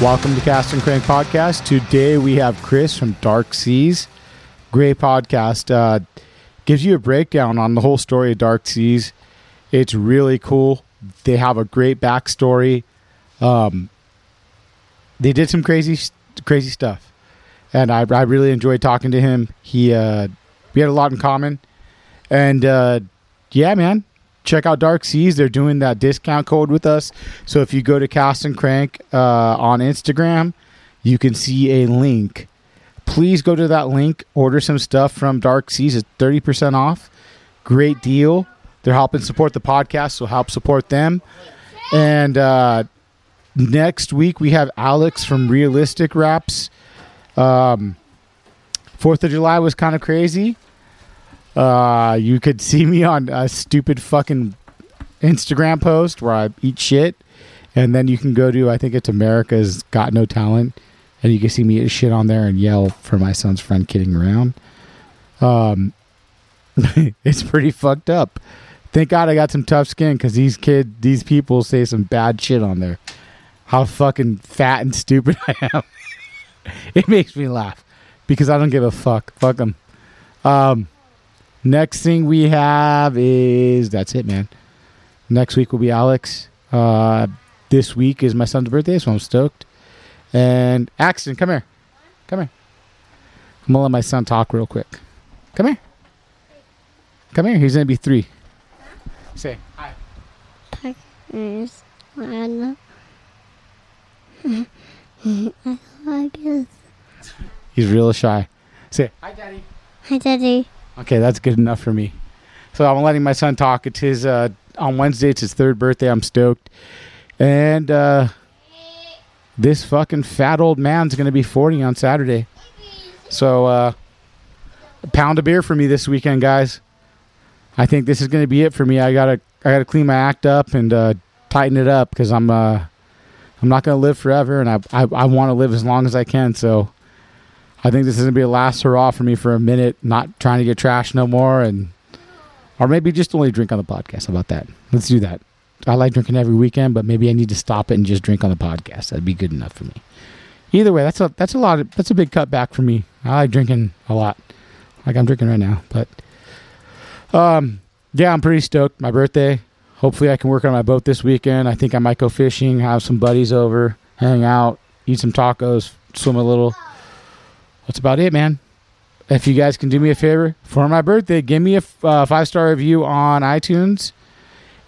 Welcome to Cast and Crank Podcast. Today we have Chris from Dark Seas. Great podcast. Uh, gives you a breakdown on the whole story of Dark Seas. It's really cool. They have a great backstory. Um, they did some crazy, crazy stuff, and I, I really enjoyed talking to him. He, uh, we had a lot in common, and uh, yeah, man, check out Dark Seas. They're doing that discount code with us. So if you go to Cast and Crank uh, on Instagram, you can see a link. Please go to that link, order some stuff from Dark Seas. It's 30% off. Great deal. They're helping support the podcast, so help support them. And uh, next week, we have Alex from Realistic Raps. Um, Fourth of July was kind of crazy. Uh, you could see me on a stupid fucking Instagram post where I eat shit, and then you can go to I think it's America's Got No Talent, and you can see me eat shit on there and yell for my son's friend kidding around. Um, it's pretty fucked up. Thank God I got some tough skin because these kid, these people say some bad shit on there. How fucking fat and stupid I am. it makes me laugh because I don't give a fuck. Fuck them. Um, Next thing we have is that's it, man. Next week will be Alex. Uh, this week is my son's birthday, so I'm stoked. And Axton, come here. Come here. I'm gonna let my son talk real quick. Come here. Come here. He's gonna be three. Say hi. Hi. One. I like. He's real shy. Say hi, daddy. Hi, Daddy. Okay, that's good enough for me. So I'm letting my son talk. It's his uh, on Wednesday. It's his third birthday. I'm stoked, and uh, this fucking fat old man's gonna be 40 on Saturday. So uh, a pound of beer for me this weekend, guys. I think this is gonna be it for me. I gotta I gotta clean my act up and uh, tighten it up because I'm uh, I'm not gonna live forever, and I I, I want to live as long as I can. So. I think this is gonna be a last hurrah for me for a minute. Not trying to get trash no more, and or maybe just only drink on the podcast. How about that? Let's do that. I like drinking every weekend, but maybe I need to stop it and just drink on the podcast. That'd be good enough for me. Either way, that's a that's a lot. Of, that's a big cutback for me. I like drinking a lot, like I'm drinking right now. But um, yeah, I'm pretty stoked. My birthday. Hopefully, I can work on my boat this weekend. I think I might go fishing, have some buddies over, hang out, eat some tacos, swim a little that's about it, man. If you guys can do me a favor for my birthday, give me a uh, five star review on iTunes.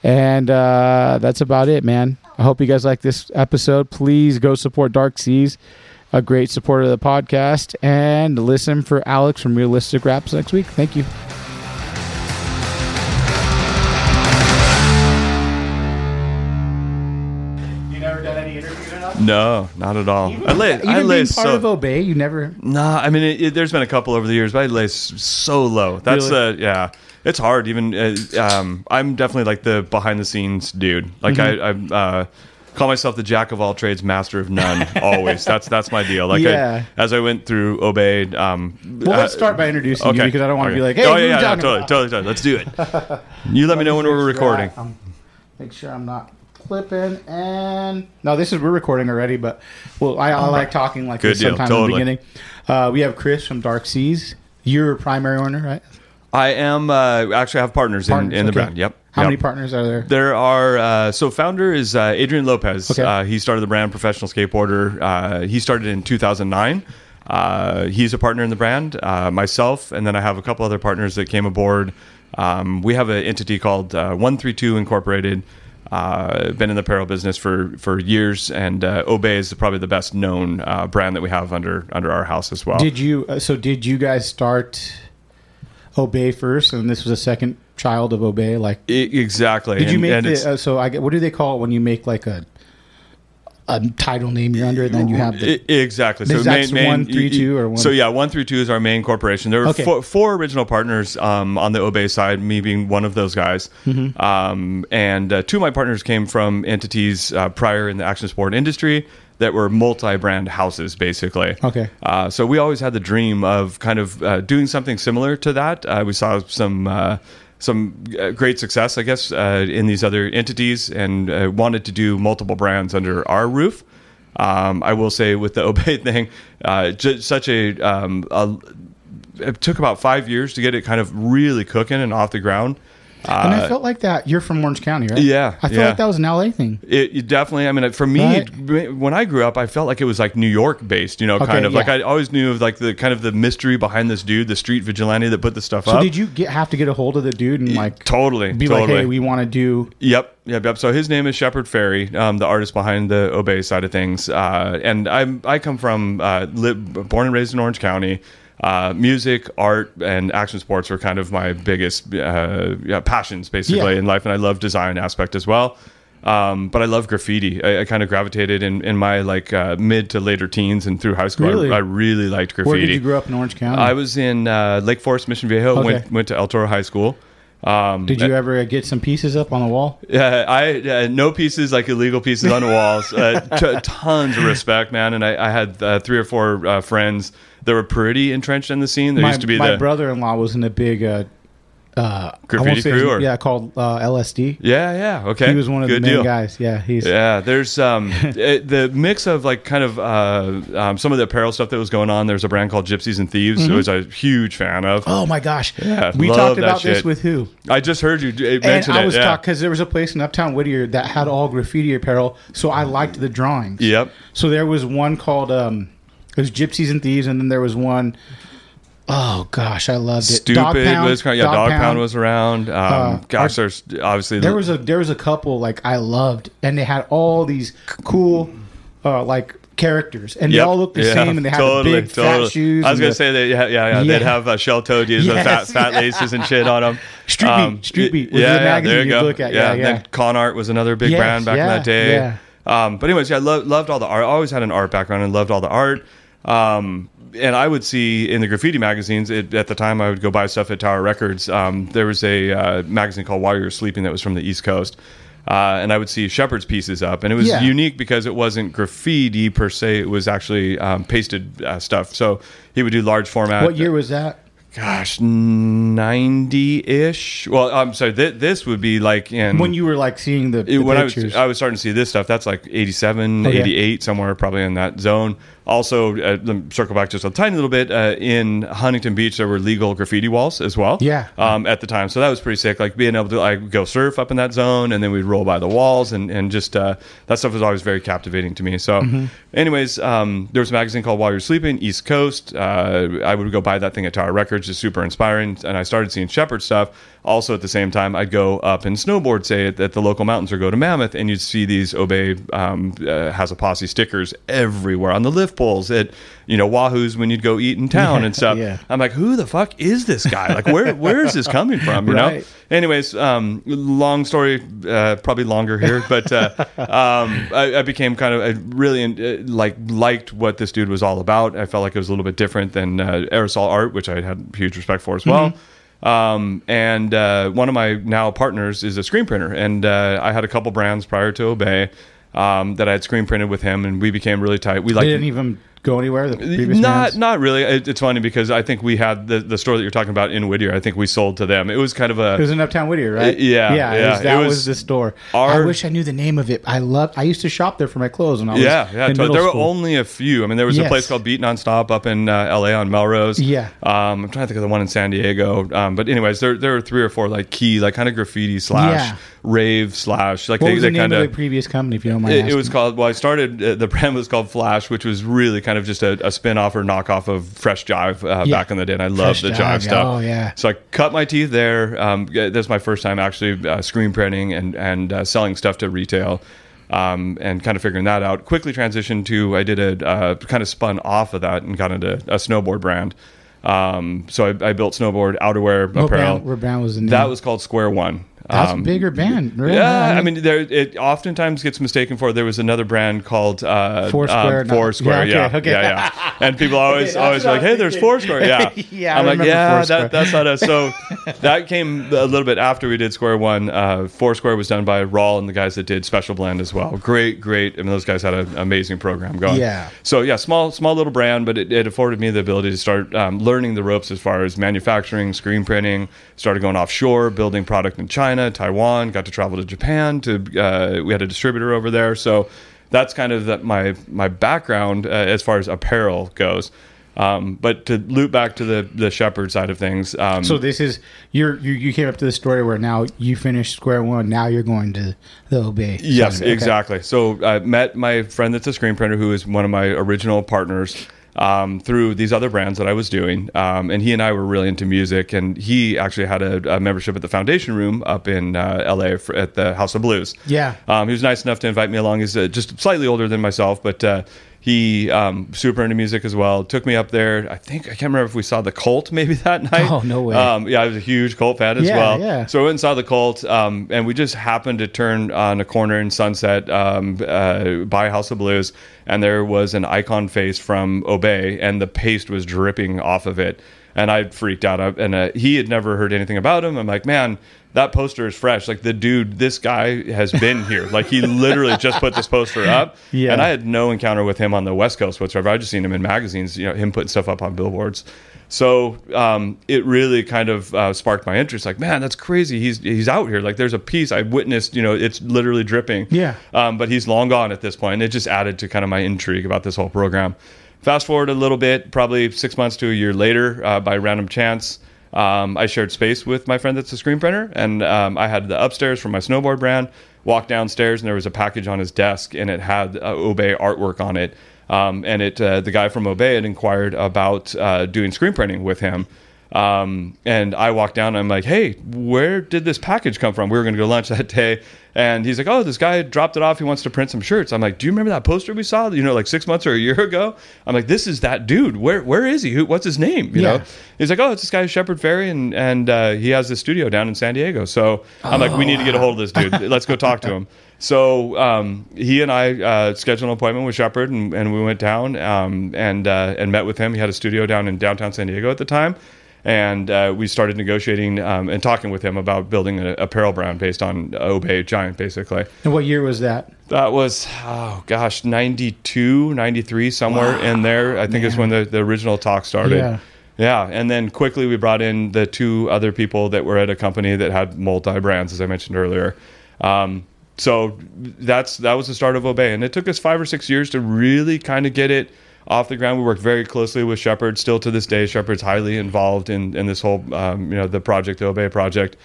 And uh, that's about it, man. I hope you guys like this episode. Please go support Dark Seas, a great supporter of the podcast, and listen for Alex from Realistic Raps next week. Thank. You No, not at all. I lay, Even I being lay part so. of Obey, you never. Nah, I mean, it, it- there's been a couple over the years, but I lay so low. That's Really? uh, yeah. It's hard. Even uh, um, I'm definitely like the behind the scenes dude. Like Mm-hmm. I, I uh, call myself the jack of all trades, master of none. always. That's that's my deal. Like Yeah. I, as I went through Obey. Um, Well, let's uh, start by introducing you because I don't want to okay. be like, hey, oh yeah, yeah, talking totally, totally, totally. Let's do it. You let me know when we're recording. Um, make sure I'm not clipping. And no, this is we're recording already. But well, I, I like talking like Good this deal, sometimes in the beginning. Uh, we have Chris from Dark Seas. You're a primary owner, right? I am uh, actually I have partners, Partners, in, in the okay. brand. Yep. How Yep. many partners are there? There are uh, so founder is uh, Adrian Lopez. Okay. Uh, he started the brand professional skateboarder. Uh, he started in 2009. Uh, he's a partner in the brand. Uh, myself, and then I have a couple other partners that came aboard. Um, we have an entity called uh, One Three Two Incorporated. Uh, been in the apparel business for for years, and uh, Obey is probably the best known uh, brand that we have under under our house as well. Did you? Uh, so did you guys start Obey first, and this was a second child of Obey? Like, I- exactly. did you And- make and the? Uh, so I get. What do they call it when you make like a a title name you're under, and then you have the. Exactly. Is that one, three, two, or one- So yeah, one through two is our main corporation. There were Okay. four, four original partners um, on the Obey side, me being one of those guys. Mm-hmm. Um, and uh, two of my partners came from entities uh, prior in the action sport industry that were multi-brand houses, basically. Okay. Uh, so we always had the dream of kind of uh, doing something similar to that. Uh, we saw some. Some uh, great success, I guess, uh, in these other entities, and uh, wanted to do multiple brands under our roof. Um, I will say with the Obey thing, uh, such a, um, a it took about five years to get it kind of really cooking and off the ground. And I felt like that. You're from Orange County, right? Yeah, I felt yeah. like that was an LA thing. It, it definitely. I mean, for me, Right. when I grew up, I felt like it was like New York based. You know, Okay, kind of like. I always knew of like the kind of the mystery behind this dude, the street vigilante that put the stuff So up. So did you get have to get a hold of the dude and like totally be totally. like, hey, we want to do Yep, yep, yep. So his name is Shepard Fairey, um, the artist behind the Obey side of things. Uh, and I'm I come from uh, li- born and raised in Orange County. Uh, music, art, and action sports were kind of my biggest uh, yeah, passions, basically, Yeah. in life. And I love design aspect as well. Um, but I love graffiti. I, I kind of gravitated in, in my like uh, mid to later teens and through high school. Really? I, I really liked graffiti. where did you grow up in Orange County? I was in uh, Lake Forest, Mission Viejo. Okay. Went went to El Toro High School. Um, did you ever get some pieces up on the wall? yeah, I uh, no pieces like illegal pieces on the walls. Uh, t- tons of respect, man. And I, I had uh, three or four uh, friends that were pretty entrenched in the scene. There my used to be my the brother-in-law was in a big uh, Graffiti crew, or- yeah, called uh, LSD. yeah, yeah, okay. He was one of Good the main deal. guys. Yeah, he's Yeah, there's um it, the mix of like kind of uh, um, some of the apparel stuff that was going on. There's a brand called Gypsies and Thieves, who I was a huge fan of. Mm-hmm. Oh my gosh! Yeah, we talked about this with who? I just heard you And mention I it. was yeah. talking because there was a place in Uptown Whittier that had all graffiti apparel, so I liked the drawings. Yep. So there was one called um, it was Gypsies and Thieves, and then there was one oh gosh, I loved it. Stupid Dog Pound, was kind of, yeah. Dog, Pound. was around. Um, Uh, gosh, there's obviously There was a there was a couple like I loved, and they had all these cool uh, like characters, and they all looked the Yeah, same, and they had totally, the big totally. fat shoes. I was gonna the- say that. Yeah, yeah, yeah. Yeah. They'd have uh, shell toe deals with fat, Yes. fat laces and shit on them. Street Beat, Street Beat was yeah, the yeah, magazine there you go. look at. Yeah, yeah. Then Con Art was another big Yes, brand back yeah, in that day. yeah. Um, but anyways, yeah, I lo- loved all the art. I always had an art background and loved all the art. Um, and I would see in the graffiti magazines it, at the time. I would go buy stuff at Tower Records. Um, there was a uh, magazine called While You Were Sleeping that was from the East Coast. Uh, and I would see Shepard's pieces up, and it was Yeah. unique because it wasn't graffiti per se; it was actually um, pasted uh, stuff. So he would do large format. What year was that? Gosh, ninety-ish. Well, I'm sorry. Th- this would be like in When you were like seeing the, the when I was, pictures. I was starting to see this stuff. That's like 87, Okay. 88, somewhere probably in that zone. Also, uh, let me circle back just a tiny little bit. Uh, in Huntington Beach, there were legal graffiti walls as well. Yeah. Um, at the time, so that was pretty sick. Like being able to like go surf up in that zone, and then we'd roll by the walls, and and just uh, that stuff was always very captivating to me. So, Mm-hmm. anyways, um, there was a magazine called While You're Sleeping, East Coast. Uh, I would go buy that thing at Tower Records, just super inspiring. And I started seeing Shepard stuff. Also, at the same time, I'd go up and snowboard, say at, at the local mountains, or go to Mammoth, and you'd see these Obey um, uh, has a posse stickers everywhere on the lift poles at you know Wahoo's when you'd go eat in town and stuff. yeah. I'm like, who the fuck is this guy? Like, where where is this coming from? You Right. know. Anyways, um, long story, uh, probably longer here, but uh, um, I, I became kind of I really uh, like liked what this dude was all about. I felt like it was a little bit different than uh, aerosol art, which I had huge respect for as well. Um, and uh, one of my now partners is a screen printer, and uh, I had a couple brands prior to Obey um, that I had screen printed with him, and we became really tight. We like didn't even go anywhere? The previous not brands? not really. It, it's funny because I think we had the, the store that you're talking about in Whittier. I think we sold to them. It was kind of a It was in Uptown Whittier, right? Uh, yeah, yeah. it was- that It was, was the store. our- I wish I knew the name of it. I love. I used to shop there for my clothes when I was yeah, yeah. totally. There were only a few. I mean, there was Yes. a place called Beat Nonstop up in uh, L.A. on Melrose. Yeah. Um, I'm trying to think of the one in San Diego. Um, but anyways, there there were three or four like key, like kind of graffiti slash Yeah. rave slash like What they, was the name kind of the previous company? If you don't mind, It, it was called. Well, I started. Uh, the brand was called Flash, which was really kind of just a, a spin off or knockoff of Fresh Jive uh, Yeah. back in the day. And I love the Jive, Jive, stuff. oh, yeah. So I cut my teeth there. Um, this is my first time actually uh, screen printing and and uh, selling stuff to retail. Um, and kind of figuring that out. Quickly transitioned to I did a uh, kind of spun off of that and got into a snowboard brand. Um, so I, I built snowboard outerwear What apparel. brand, brand was the name? that was called Square One. That's Um, a bigger band. Really? yeah, I mean, there it oftentimes gets mistaken for. There was another brand called uh, Foursquare, um, Foursquare, yeah, yeah, okay, okay. yeah, yeah. And people always that's always like, "Hey, there's thinking." Foursquare." Yeah, Yeah, I I'm like, "Yeah, that, that's not us." So that came a little bit after we did Square One. Uh, Foursquare was done by Rawl and the guys that did Special Blend as well. Great, great. I mean, those guys had an amazing program going. Yeah. So yeah, small, small little brand, but it, it afforded me the ability to start um, learning the ropes as far as manufacturing, screen printing. Started going offshore, building product in China, Taiwan. Got to travel to Japan. To uh, we had a distributor over there, so that's kind of the, my my background uh, as far as apparel goes. Um, but to loop back to the the Shepard side of things, um, So this is you're you, you came up to the story where now you finished square one. Now you're going to the Obey. Yes, side of it. Okay. exactly. So I met my friend that's a screen printer who is one of my original partners um, through these other brands that I was doing. Um, and he and I were really into music. And he actually had a, a membership at the Foundation Room up in uh, LA for, at the House of Blues. Yeah. Um, he was nice enough to invite me along. He's uh, just slightly older than myself, but uh, he um, super into music as well. Took me up there. I think I can't remember if we saw the Cult maybe that night. Oh, no way. Um, yeah, I was a huge Cult fan as Yeah, well. yeah. So I went and saw the Cult, um, and we just happened to turn on a corner in Sunset um, uh, by House of Blues, and there was an icon face from Obey, and the paste was dripping off of it. And I freaked out. And uh, he had never heard anything about him. I'm like, man, that poster is fresh. Like the dude, this guy has been here. Like he literally just put this poster up. Yeah. And I had no encounter with him on the West Coast whatsoever. I just seen him in magazines. You know, him putting stuff up on billboards. So um, it really kind of uh, sparked my interest. Like, man, that's crazy. He's he's out here. Like, there's a piece I witnessed. You know, it's literally dripping. Yeah. Um, but he's long gone at this point, and it just added to kind of my intrigue about this whole program. Fast forward a little bit, probably six months to a year later, uh, by random chance, um, I shared space with my friend that's a screen printer, and um, I had the upstairs from my snowboard brand. Walked downstairs, and there was a package on his desk, and it had uh, Obey artwork on it. Um, and it, uh, the guy from Obey had inquired about uh, doing screen printing with him. Um, and I walked down and I'm like, hey, where did this package come from? We were going to go lunch that day. And he's like, oh, this guy dropped it off. He wants to print some shirts. I'm like, do you remember that poster we saw, you know, like six months or a year ago? I'm like, this is that dude. Where, where is he? Who, what's his name? You Yeah. know? He's like, oh, it's this guy, Shepard Fairey. And, and, uh, he has this studio down in San Diego. So I'm like, we need to get a hold of this dude. Let's go talk to him. So um, he and I uh, scheduled an appointment with Shepard, and, and we went down um, and uh, and met with him. He had a studio down in downtown San Diego at the time, and uh, we started negotiating um, and talking with him about building an apparel brand based on Obey Giant, basically. And what year was that? That was oh gosh, 92, 93, somewhere in there. I think it's when the, the original talk started. Yeah. Yeah, and then quickly we brought in the two other people that were at a company that had multi brands, as I mentioned earlier. Um, so that's that was the start of Obey, and it took us five or six years to really kind of get it off the ground. We worked very closely with Shepard. Still to this day, Shepard's highly involved in in this whole um, you know the project, the Obey project.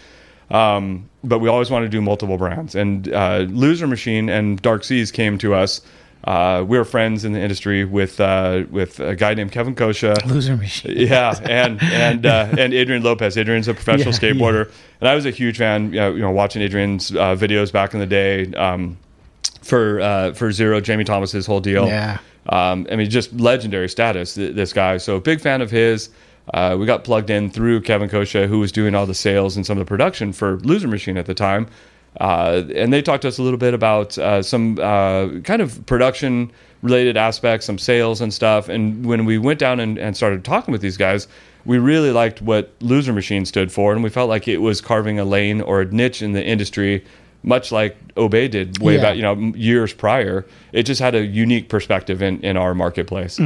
Um, but we always wanted to do multiple brands, and uh, Loser Machine and Dark Seas came to us. Uh, we were friends in the industry with uh, with a guy named Kevin Kosha. Loser Machine. Yeah, and and uh, and Adrian Lopez. Adrian's a professional Yeah, skateboarder, and I was a huge fan. You know, you know watching Adrian's uh, videos back in the day um, for uh, for Zero, Jamie Thomas's whole deal. Yeah. Um, I mean, just legendary status. th- This guy. So big fan of his. Uh, we got plugged in through Kevin Kosha, who was doing all the sales and some of the production for Loser Machine at the time. Uh, and they talked to us a little bit about uh, some uh, kind of production related aspects, some sales and stuff. And when we went down and, and started talking with these guys, we really liked what Loser Machine stood for, and we felt like it was carving a lane or a niche in the industry much like Obey did way Yeah. back, you know, years prior. It just had a unique perspective in, in our marketplace.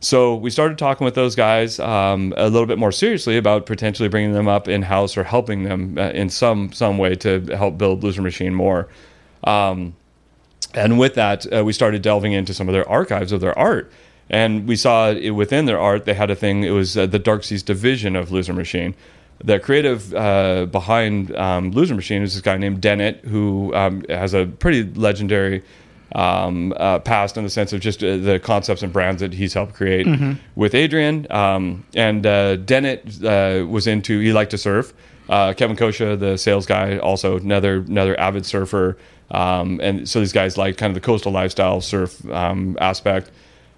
So we started talking with those guys um, a little bit more seriously about potentially bringing them up in house or helping them uh, in some some way to help build Loser Machine more. Um, and with that, uh, we started delving into some of their archives of their art. And we saw it within their art, they had a thing, it was uh, the Dark Seas division of Loser Machine. The creative uh, behind um, Loser Machine is this guy named Dennett, who um, has a pretty legendary um, uh, past in the sense of just uh, the concepts and brands that he's helped create with Adrian. Um, and uh, Dennett uh, was into, he liked to surf. Uh, Kevin Kosha, the sales guy, also another another avid surfer. Um, and so these guys like kind of the coastal lifestyle surf um, aspect.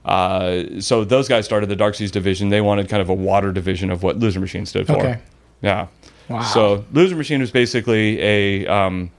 Uh, so those guys started the Dark Seas division. They wanted kind of a water division of what Loser Machine stood for. Okay. Yeah. Wow. So Loser Machine was basically a um,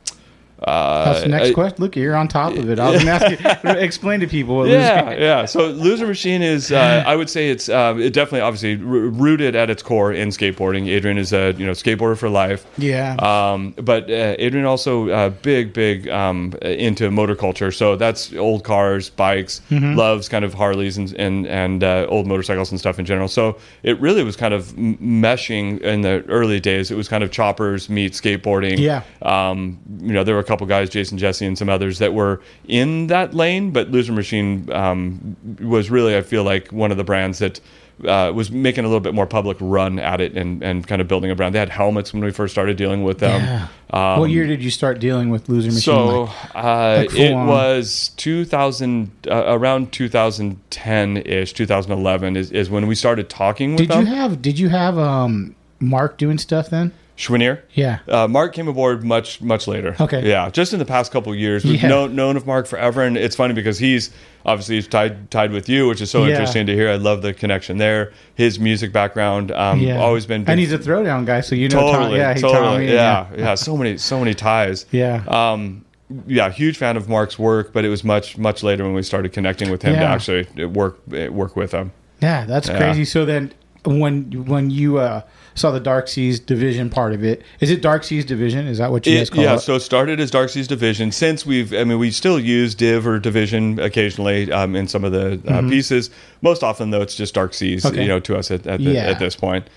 uh, That's the next question. Look, you're on top of it. I was going to ask you, explain to people what yeah, Loser- yeah. So Loser Machine is, uh, I would say, it's um, it definitely, obviously, rooted at its core in skateboarding. Adrian is a you know skateboarder for life. Yeah. Um, but uh, Adrian also uh, big, big um, into motor culture. So that's old cars, bikes, Mm-hmm. loves kind of Harleys and and, and uh, old motorcycles and stuff in general. So it really was kind of m- meshing in the early days. It was kind of choppers meet skateboarding. Yeah. Um, you know, there were a couple guys, Jason Jessee and some others, that were in that lane, but Loser Machine um, was really, I feel like, one of the brands that uh, was making a little bit more public run at it and, and kind of building a brand. They had helmets when we first started dealing with them. Yeah. Um, what year did you start dealing with Loser Machine? so Like, uh, like it on? was 2000, uh, around 2010 ish, 2011 is, is when we started talking with did you them. have did you have um Mark doing stuff then? Choiniere? Yeah. Uh, Mark came aboard much much later. Okay. Yeah, just in the past couple of years, we've Yeah. known, known of Mark forever, and it's funny because he's obviously he's tied tied with you, which is so Yeah. interesting to hear. I love the connection there. His music background, um, Yeah. always been And he's a throwdown guy, so you know Tom, totally, yeah, he totally, Tommy, yeah, yeah, So many, so many ties. Yeah. Um, yeah, huge fan of Mark's work, but it was much, much later when we started connecting with him to actually work work with him. Yeah, that's Yeah. crazy. So then, when when you uh, saw the Dark Seas division part of it, is it Dark Seas division? Is that what you guys call yeah, it? Yeah, so it started as Dark Seas Division. Since we've, I mean, we still use Div or Division occasionally um, in some of the uh, pieces. Most often, though, it's just Dark Seas. Mm-hmm. Okay. You know, to us at at, the, Yeah. at this point.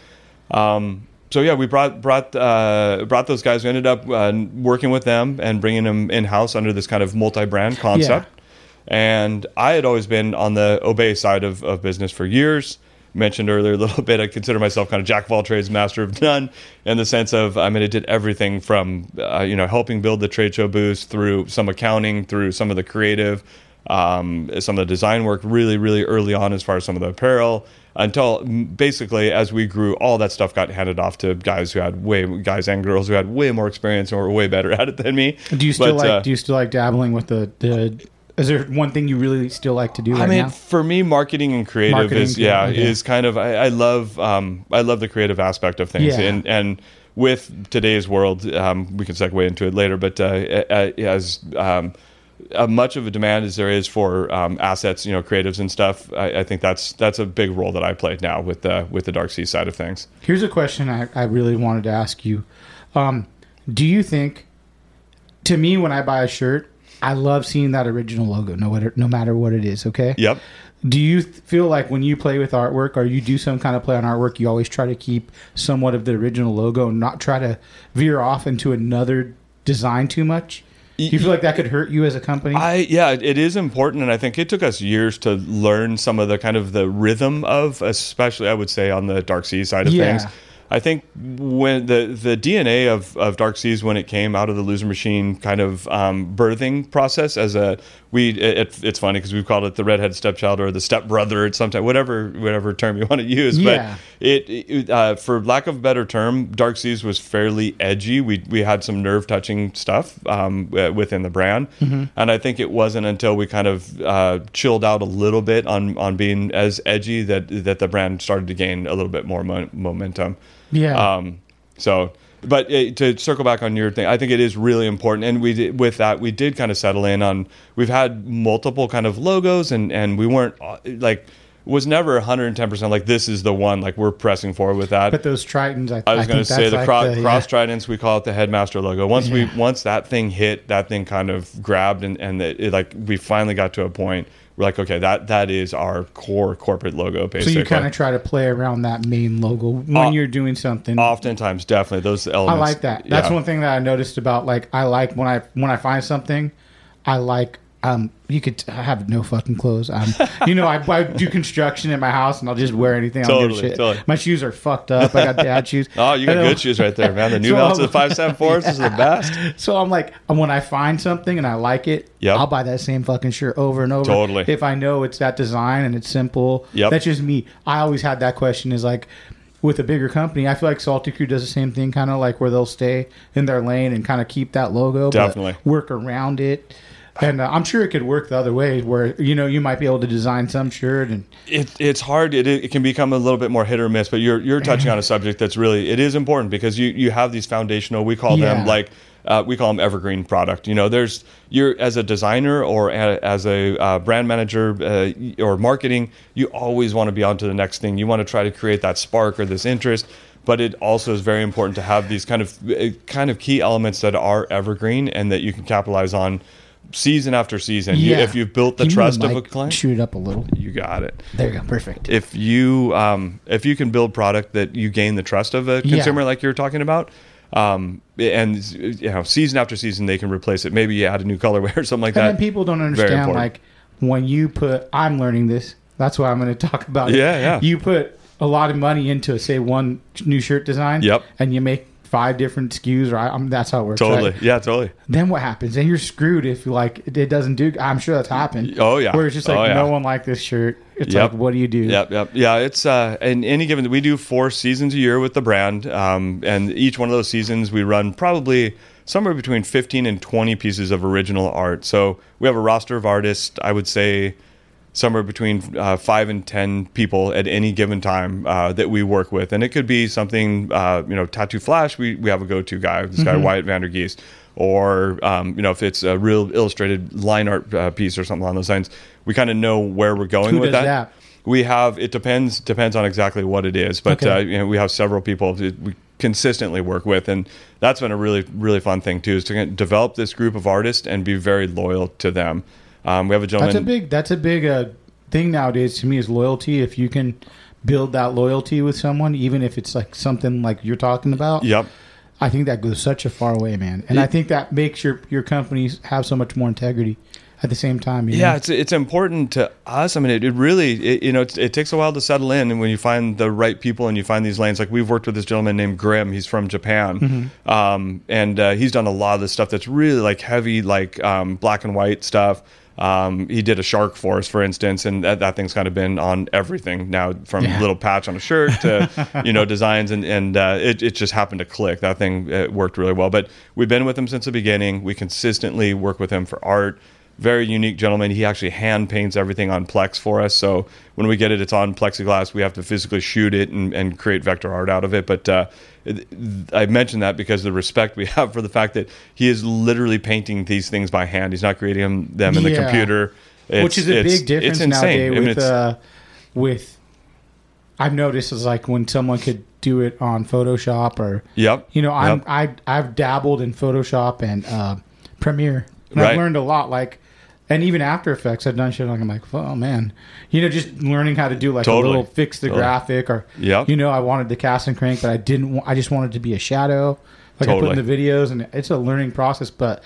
Um, so yeah, we brought brought uh, brought those guys. We ended up uh, working with them and bringing them in house under this kind of multi brand concept. And I had always been on the Obey side of, of business for years. Mentioned earlier a little bit, I consider myself kind of jack of all trades, master of none, in the sense of I mean, I did everything from uh, you know helping build the trade show booth through some accounting, through some of the creative, um, some of the design work, really, really early on as far as some of the apparel. Until basically, as we grew, all that stuff got handed off to guys who had way guys and girls who had way more experience and were way better at it than me. do you still But, like? uh, do you still like dabbling with the the? Is there one thing you really still like to do right I mean, now? for me, marketing and creative Marketing, is yeah okay. is kind of I, I love um, I love the creative aspect of things Yeah. and and with today's world, um, we can segue into it later, but uh, as um, much of a demand as there is for um, assets, you know, creatives and stuff, I, I think that's that's a big role that I played now with the with the Dark Sea side of things. Here's a question I, I really wanted to ask you. Um, do you think, to me, when I buy a shirt, I love seeing that original logo, no matter, no matter what it is, okay? Yep. Do you th- feel like when you play with artwork or you do some kind of play on artwork, you always try to keep somewhat of the original logo and not try to veer off into another design too much? Do you feel like that could hurt you as a company? I yeah, it is important, and I think it took us years to learn some of the kind of the rhythm of, especially I would say on the Dark Sea side of Yeah. things. I think when the the DNA of, of Dark Seas when it came out of the Loser Machine kind of um, birthing process as a we it, it's funny because we've called it the redhead stepchild or the stepbrother at some time whatever whatever term you want to use Yeah. but it, it uh, for lack of a better term Dark Seas was fairly edgy we we had some nerve touching stuff um, within the brand Mm-hmm. and I think it wasn't until we kind of uh, chilled out a little bit on on being as edgy that that the brand started to gain a little bit more mo- momentum yeah. um, so, but uh, to circle back on your thing, I think it is really important. And we did, with that, we did kind of settle in on. We've had multiple kind of logos, and and we weren't uh, like was never 110% like this is the one like we're pressing forward with that. But those Tritons, I, think. I was going to say the, like cro- the- cross yeah. tridents. We call it the headmaster logo. Once we once that thing hit, that thing kind of grabbed, and and it, it, like we finally got to a point. We're like, okay, that that is our core corporate logo. Basically, so you kind of try to play around that main logo when Uh, you're doing something. oftentimes definitely those elements. I like that. That's yeah. one thing that I noticed about like I like when I when I find something, I like um you could I have no fucking clothes. Um you know I, I do construction in my house and I'll just wear anything. I don't give a Totally, shit. totally. My shoes are fucked up. I got dad shoes. Oh, you got good shoes right there, man. The New So Balance, the five seven fours, is the best. So I'm like, when I find something and I like it, Yep. I'll buy that same fucking shirt over and over. Totally. If I know it's that design and it's simple, Yep. that's just me. I always had that question is like, with a bigger company, I feel like Salty Crew does the same thing, kind of like where they'll stay in their lane and kind of keep that logo, Definitely. but work around it. And uh, I'm sure it could work the other way, where you know you might be able to design some shirt and it, it's hard. It, it can become a little bit more hit or miss. But you're you're touching on a subject that's really it is important because you you have these foundational. We call Yeah. them like uh, we call them evergreen product. You know, there's you're as a designer or a, as a uh, brand manager uh, or marketing, you always want to be on to the next thing. You want to try to create that spark or this interest. But it also is very important to have these kind of uh, kind of key elements that are evergreen and that you can capitalize on season after season. You- if you've built the Can trust of a client, shoot it up a little. you got it There you go, perfect. if you um, if you can build product that you gain the trust of a Yeah. consumer like you're talking about um, and you know season after season they can replace it maybe you add a new colorway or something like And that then people don't understand like when you put I'm learning this. That's why I'm going to talk about it. Yeah, yeah. You put a lot of money into say one new shirt design. Yep. And you make five different SKUs, right? I, I'm, that's how it works. totally right? yeah totally Then what happens? Then you're screwed if like it doesn't do. I'm sure that's happened. Oh, yeah. Where it's just like Oh, yeah. no one like this shirt. It's Yep. like what do you do? Yep, yep, yeah. It's uh, in any given we do four seasons a year with the brand, um, and each one of those seasons we run probably somewhere between fifteen and twenty pieces of original art. So we have a roster of artists. I would say somewhere between uh, five and ten people at any given time uh, that we work with, and it could be something uh, you know, tattoo flash. We we have a go to guy, this Mm-hmm. guy Wyatt Vandergeest, or um, you know, if it's a real illustrated line art uh, piece or something along those lines, we kind of know where we're going Who with does that? we have it depends depends on exactly what it is, but Okay. uh, you know we have several people that we consistently work with, and that's been a really really fun thing too is to develop this group of artists and be very loyal to them. Um, we have a gentleman. That's a big. That's a big uh, thing nowadays to me is loyalty. If you can build that loyalty with someone, even if it's like something like you're talking about. Yep. I think that goes such a far way, man. And I think that makes your your companies have so much more integrity at the same time. You Yeah, know? it's it's important to us. I mean, it, it really, it, you know, it, it takes a while to settle in, and when you find the right people and you find these lanes, like we've worked with this gentleman named Grim. He's from Japan, Mm-hmm. um, and uh, he's done a lot of this stuff that's really like heavy, like um, black and white stuff. Um, he did a shark for us, for instance, and that, that thing's kind of been on everything now, from Yeah. little patch on a shirt to you know designs, and and uh, it it just happened to click. That thing worked really well. But we've been with him since the beginning. We consistently work with him for art very unique gentleman. He actually hand paints everything on Plex for us. So when we get it, it's on plexiglass. We have to physically shoot it and, and create vector art out of it. But uh, I mentioned that because of the respect we have for the fact that he is literally painting these things by hand. He's not creating them, them in the computer. It's- which is a big difference nowadays I mean, with uh, with. I've noticed is like when someone could do it on Photoshop or Yep. you know I'm Yep. I I've dabbled in Photoshop and uh, Premiere and Right. I've learned a lot like and even After Effects I've done shit like I'm like oh man you know just learning how to do like Totally. a little fix the Totally. graphic or you know I wanted the cast and crank but I didn't I just wanted to be a shadow. Like I put in the videos and it's a learning process but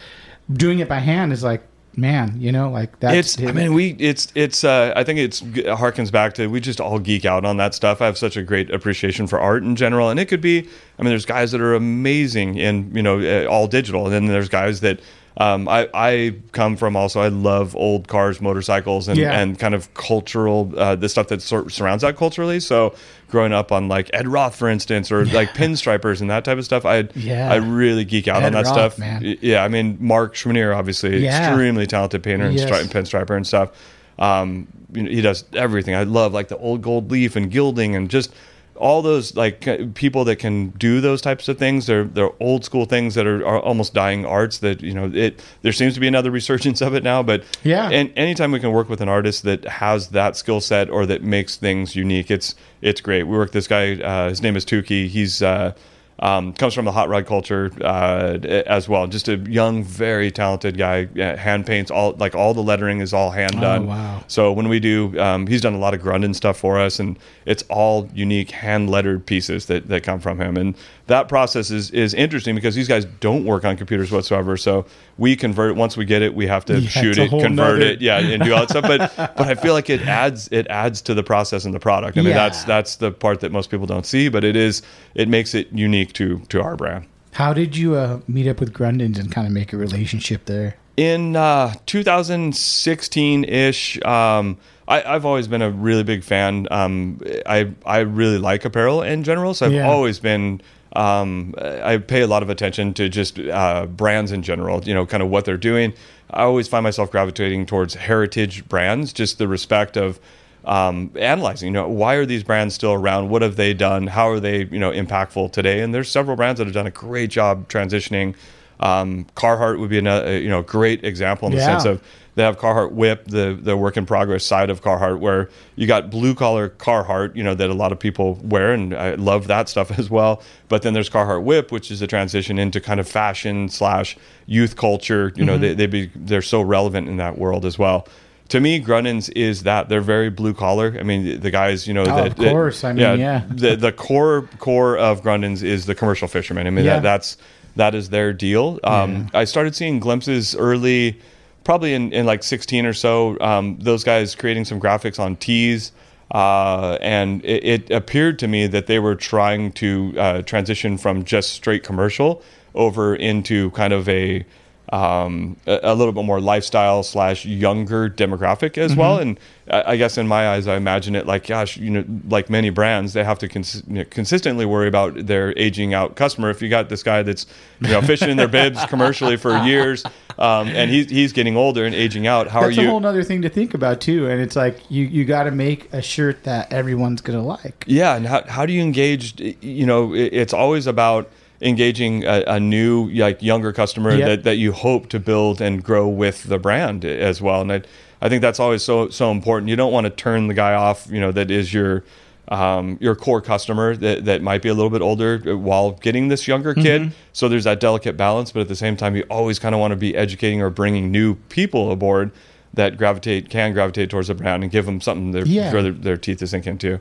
doing it by hand is like man you know like that's it's i mean we it's it's uh i think it's it harkens back to we just all geek out on that stuff. I have such a great appreciation for art in general. And it could be i mean there's guys that are amazing in you know uh, all digital. And then there's guys that um, I, I come from also I love old cars, motorcycles, and, Yeah. and kind of cultural uh, the stuff that sort surrounds that culturally. So growing up on like Ed Roth, for instance, or like pinstripers and that type of stuff, I Yeah. I really geek out Ed on that Roth, stuff. man. Yeah, I mean Mark Choiniere, obviously Yeah. extremely talented painter and Yes. stri- pinstriper and stuff. Um, you know, he does everything. I love like the old gold leaf and gilding and just all those like uh, people that can do those types of things they're they're old school things that are, are almost dying arts that you know it there seems to be another resurgence of it now but Yeah. and anytime we can work with an artist that has that skill set or that makes things unique it's it's great we work with this guy uh, his name is Tuki he's uh um, comes from the hot rod culture uh, as well. Just a young, very talented guy. Uh, hand paints all like all the lettering is all hand done. Oh, wow. So when we do, um, he's done a lot of Grundéns stuff for us, and it's all unique hand lettered pieces that, that come from him. And that process is is interesting because these guys don't work on computers whatsoever. So we convert it once we get it, we have to Yeah, shoot it, convert nother- it, yeah, and do all that stuff. But but I feel like it adds it adds to the process and the product. I mean, Yeah. that's that's the part that most people don't see, but it is it makes it unique to to our brand. How did you uh, meet up with Grundéns and kind of make a relationship there? in uh, 2016 ish. Um, I, I've always been a really big fan. Um, I I really like apparel in general, so I've Yeah. always been. Um, I pay a lot of attention to just uh, brands in general. You know, kind of what they're doing. I always find myself gravitating towards heritage brands, just the respect of um, analyzing. You know, why are these brands still around? What have they done? How are they, you know, impactful today? And there's several brands that have done a great job transitioning. Um, Carhartt would be another, you know, great example in the Yeah. sense of they have Carhartt WIP, the the work in progress side of Carhartt, where you got blue collar Carhartt, you know, that a lot of people wear, and I love that stuff as well. But then there's Carhartt WIP, which is a transition into kind of fashion slash youth culture. You know, they they be they're so relevant in that world as well. To me, Grundéns is that they're very blue collar. I mean, the guys, you know, Oh, that, of course. I mean, yeah. the the core core of Grundéns is the commercial fisherman. I mean, Yeah. that, that's that is their deal. Um, I started seeing glimpses early, probably in, in like 16 or so. Um, those guys creating some graphics on tees. Uh, and it, it appeared to me that they were trying to uh, transition from just straight commercial over into kind of a um, a, a little bit more lifestyle slash younger demographic as well. And I, I guess in my eyes, I imagine it like, gosh, you know, like many brands, they have to cons- you know, consistently worry about their aging out customer. If you got this guy that's you know fishing in their bibs commercially for years, um, and he's he's getting older and aging out, how That's are a whole other thing to think about too. And it's like you you got to make a shirt that everyone's gonna like. Yeah, and how, how do you engage? You know, it, it's always about engaging a, a new, like younger customer Yep. that, that you hope to build and grow with the brand as well. And I, I think that's always so so important. You don't want to turn the guy off. You know, that is your um, your core customer that, that might be a little bit older while getting this younger kid. So there's that delicate balance, but at the same time, you always kind of want to be educating or bringing new people aboard that gravitate can gravitate towards the brand and give them something their, Yeah. their, their teeth to sink into.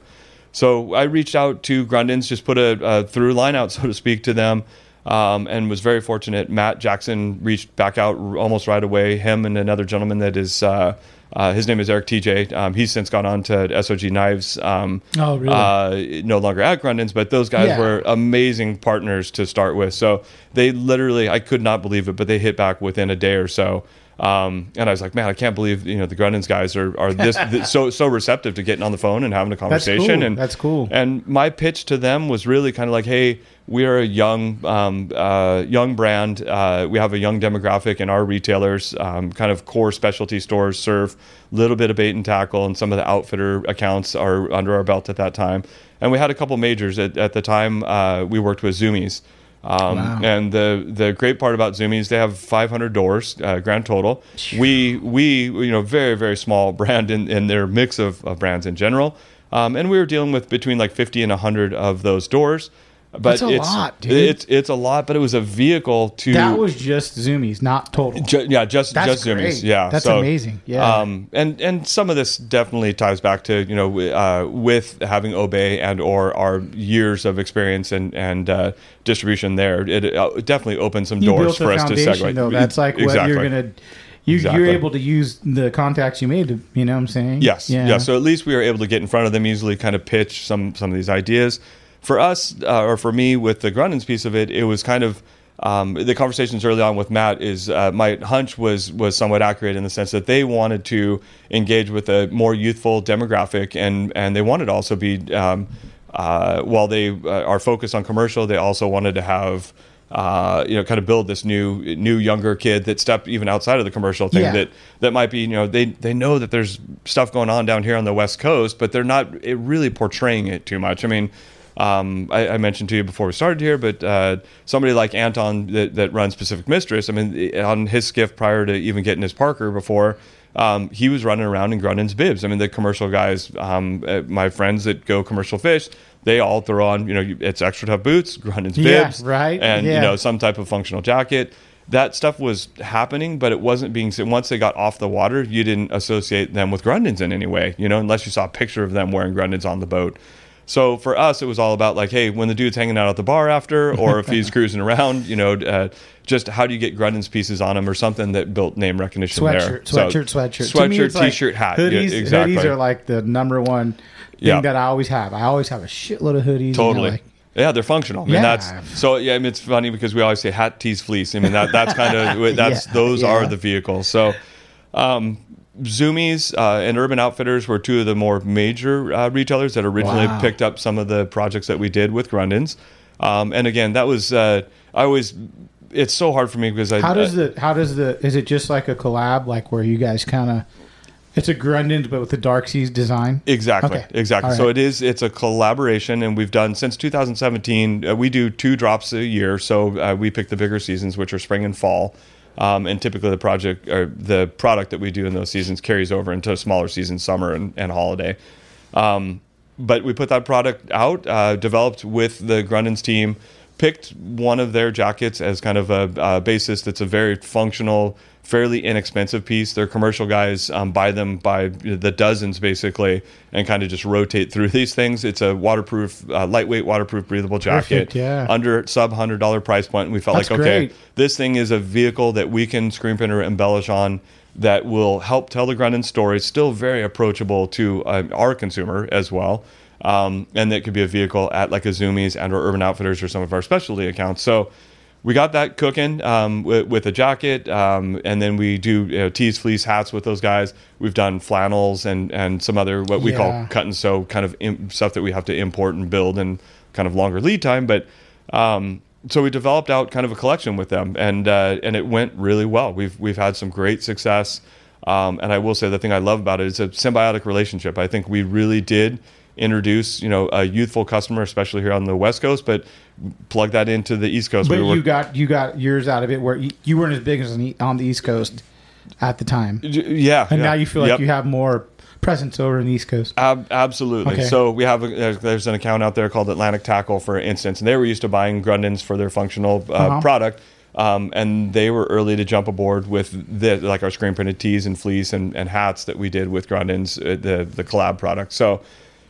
So I reached out to Grundéns, just put a, a through line out, so to speak, to them, um, and was very fortunate. Matt Jackson reached back out r- almost right away. Him and another gentleman that is. Uh, uh, his name is Eric TJ. Um, he's since gone on to SOG Knives. Um, Oh, really? Uh, no longer at Grundéns, but those guys Yeah. were amazing partners to start with. So they literally, I could not believe it, but they hit back within a day or so. Um, and I was like, man, I can't believe you know the Grundéns guys are are this, this so so receptive to getting on the phone and having a conversation. That's cool. And That's cool. And my pitch to them was really kind of like, hey, we are a young um, uh, young brand. Uh, we have a young demographic, and our retailers, um, kind of core specialty stores, serve a little bit of bait and tackle, and some of the outfitter accounts are under our belt at that time. And we had a couple majors at, at the time. Uh, we worked with Zumiez. Um, Wow. And the the great part about Zumiez, they have 500 doors uh, grand total. We we you know very very small brand in, in their mix of, of brands in general, um, and we were dealing with between like 50 and 100 of those doors. But That's a it's, lot, dude. It's it's a lot, but it was a vehicle to That was just Zumiez, not total. Ju- yeah, just That's just great. Zumiez. Yeah, That's amazing. Yeah. Um, and and some of this definitely ties back to you know uh, with having Obey and or our years of experience and and uh, distribution there. It uh, definitely opened some you doors built for a us to foundation, segue. though. That's like what Exactly. you're gonna. You, Exactly. You're able to use the contacts you made. To, you know what I'm saying? Yes. Yeah. So at least we were able to get in front of them easily, kind of pitch some some of these ideas. For us, uh, or for me, with the Grundéns piece of it, it was kind of um, the conversations early on with Matt. Is uh, my hunch was was somewhat accurate in the sense that they wanted to engage with a more youthful demographic, and and they wanted to also be um, uh, while they uh, are focused on commercial, they also wanted to have. Uh, you know, kind of build this new, new younger kid that stepped even outside of the commercial thing Yeah. that that might be you know they they know that there's stuff going on down here on the west coast but they're not it really portraying it too much i mean Um, I, I mentioned to you before we started here, but uh, somebody like Anton that, that runs Pacific Mistress, I mean, on his skiff prior to even getting his Parker before, um, he was running around in Grundéns bibs. I mean, the commercial guys, um, uh, my friends that go commercial fish, they all throw on, you know, it's extra tough boots, Grundéns Yeah, bibs, right, and yeah. you know some type of functional jacket. That stuff was happening, but it wasn't being. said. Once they got off the water, you didn't associate them with Grundéns in any way, you know, unless you saw a picture of them wearing Grundéns on the boat. So for us, it was all about like, hey, when the dude's hanging out at the bar after, or if he's cruising around, you know, uh, just how do you get Grundéns pieces on him or something that built name recognition there. Sweatshirt, So, sweatshirt, sweatshirt. Sweatshirt, it's like t-shirt, hat. Yeah, Hoodies, exactly. hoodies are like the number one thing Yeah. that I always have. I always have a shitload of hoodies. you know, Totally. like- yeah, they're functional. I mean, Yeah. that's so. Yeah, I mean, it's funny because we always say hat, tees, fleece. I mean, that that's kind of that's Yeah, those yeah. are the vehicles. So, um, Zumiez uh, and Urban Outfitters were two of the more major uh, retailers that originally Wow. picked up some of the projects that we did with Grundéns. Um, and again, that was uh, I always. It's so hard for me because I How does the how does the is it just like a collab like where you guys kind of it's a Grundens but with the Dark Seas design? Exactly, Okay. exactly. All So it is. It's a collaboration, and we've done since 2017. Uh, we do two drops a year, so uh, we pick the bigger seasons, which are spring and fall. Um, and typically, the project or the product that we do in those seasons carries over into smaller seasons, summer and, and holiday. Um, but we put that product out, uh, developed with the Grundens team, picked one of their jackets as kind of a, a basis that's a very functional, fairly inexpensive piece. Their commercial guys um, buy them by the dozens basically and kind of just rotate through these things. It's a waterproof, uh, lightweight, waterproof, breathable jacket Perfect, yeah. under sub $100 price point. And we felt That's like, okay, great. this thing is a vehicle that we can screen print or embellish on that will help tell the Grundon story, still very approachable to uh, our consumer as well. Um, and that could be a vehicle at like a Zumiez and or Urban Outfitters or some of our specialty accounts. So we got that cooking um, with, with a jacket, um, and then we do you know, tees, fleece, hats with those guys. We've done flannels and and some other what we Yeah. call cut and sew kind of im- stuff that we have to import and build and kind of longer lead time. But um, so we developed out kind of a collection with them, and uh, and it went really well. We've we've had some great success, um, and I will say the thing I love about it is a symbiotic relationship. I think we really did introduce you know a youthful customer, especially here on the West Coast, but plug that into the East Coast. But We were- you got you got yours out of it where you, you weren't as big as on the- on the East Coast at the time, yeah, and yeah. now you feel like Yep. you have more presence over in the East Coast. Ab- absolutely. Okay. So we have a, there's, there's an account out there called Atlantic Tackle, for instance, and they were used to buying Grundéns for their functional uh, Uh-huh. product, um, and they were early to jump aboard with the, like our screen printed tees and fleece and, and hats that we did with Grundéns, uh, the the collab product. So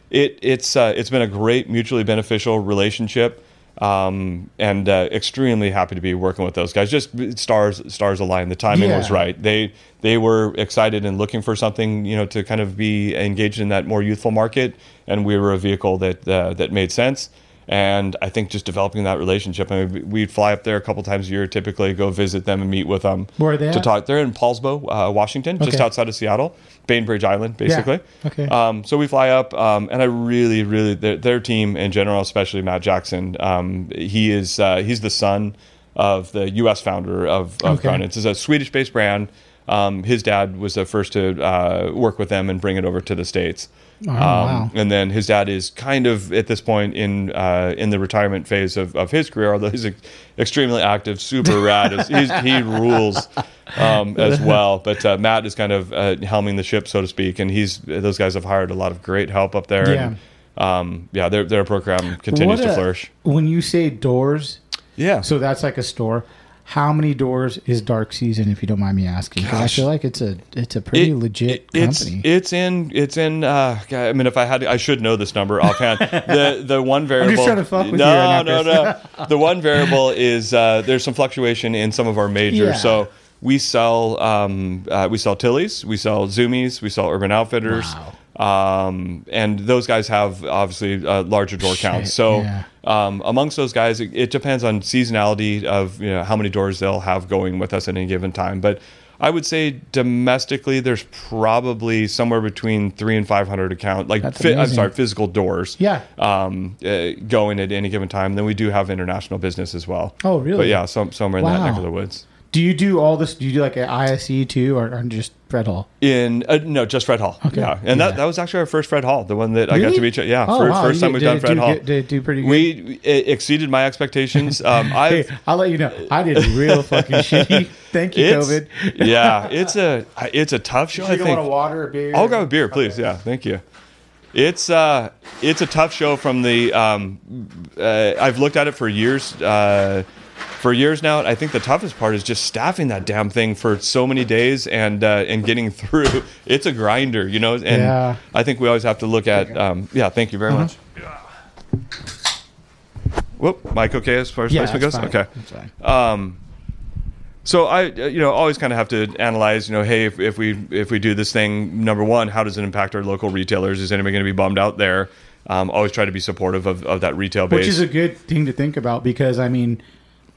it it's uh, it's been a great mutually beneficial relationship. Um, and uh, extremely happy to be working with those guys. Just stars, stars aligned. The timing was right. They they were excited and looking for something, you know, to kind of be engaged in that more youthful market, and we were a vehicle that uh, that made sense. And I think just developing that relationship. I mean, we'd fly up there a couple times a year, typically go visit them and meet with them. Where are they to at? talk? They're in Poulsbo, uh, Washington, just outside of Seattle, Bainbridge Island, basically. Okay. Um, so we fly up, um, and I really, really their, their team in general, especially Matt Jackson. Um, he is uh, he's the son of the U.S. founder of, of Okay. Grundéns. It's a Swedish-based brand. Um, his dad was the first to uh, work with them and bring it over to the states. Oh, um, wow. And then his dad is kind of at this point in uh, in the retirement phase of, of his career, although he's ex- extremely active, super rad. He's, he rules um, as well. But uh, Matt is kind of uh, helming the ship, so to speak, and he's those guys have hired a lot of great help up there. And, um, yeah, their their program continues to flourish. When you say doors, Yeah. so that's like a store. How many doors is Dark Season, if you don't mind me asking? 'Cause I feel like it's a it's a pretty It- legit it- it's, company. It's in. It's in. Uh, I mean, if I had, I should know this number offhand. the the one variable. trying to fuck with no, you now, no, no. The one variable is uh, there's some fluctuation in some of our majors. Yeah. So we sell um, uh, we sell Tilly's, we sell Zumiez, we sell Urban Outfitters. Um, and those guys have obviously uh, larger door counts. So yeah. um, amongst those guys, it, it depends on seasonality of you know how many doors they'll have going with us at any given time. But I would say domestically, there's probably somewhere between three and five hundred account, like fi- I'm sorry, physical doors. Yeah. Um, uh, going at any given time. Then we do have international business as well. Oh, really? But yeah, some somewhere in that Wow. neck of the woods. Do you do all this? Do you do like an ISE too, or, or just Fred Hall? In uh, no, just Fred Hall. Okay. Yeah, and Yeah. that, that was actually our first Fred Hall, the one that I got to meet. you- Yeah, Oh, fir- wow. first time we've did done Fred do Hall. did it do pretty good? We it exceeded my expectations. Um, I Hey, I'll let you know. I did real fucking shitty. Thank you, it's COVID. yeah, it's a it's a tough show. I you think. want a water or beer? I'll grab a beer, please. Yeah, thank you. It's uh, it's a tough show from the. Um, uh, I've looked at it for years, uh, for years now. I think the toughest part is just staffing that damn thing for so many days and uh, and getting through. It's a grinder, you know. And Yeah. I think we always have to look at. Um, yeah, thank you very much. Whoop, Mike, okay as far as Yeah, placement goes. fine. Okay. Um, so I, uh, you know, always kind of have to analyze. You know, hey, if, if we if we do this thing, number one, how does it impact our local retailers? Is anybody going to be bummed out there? Um, always try to be supportive of, of that retail base. Which is a good thing to think about because I mean,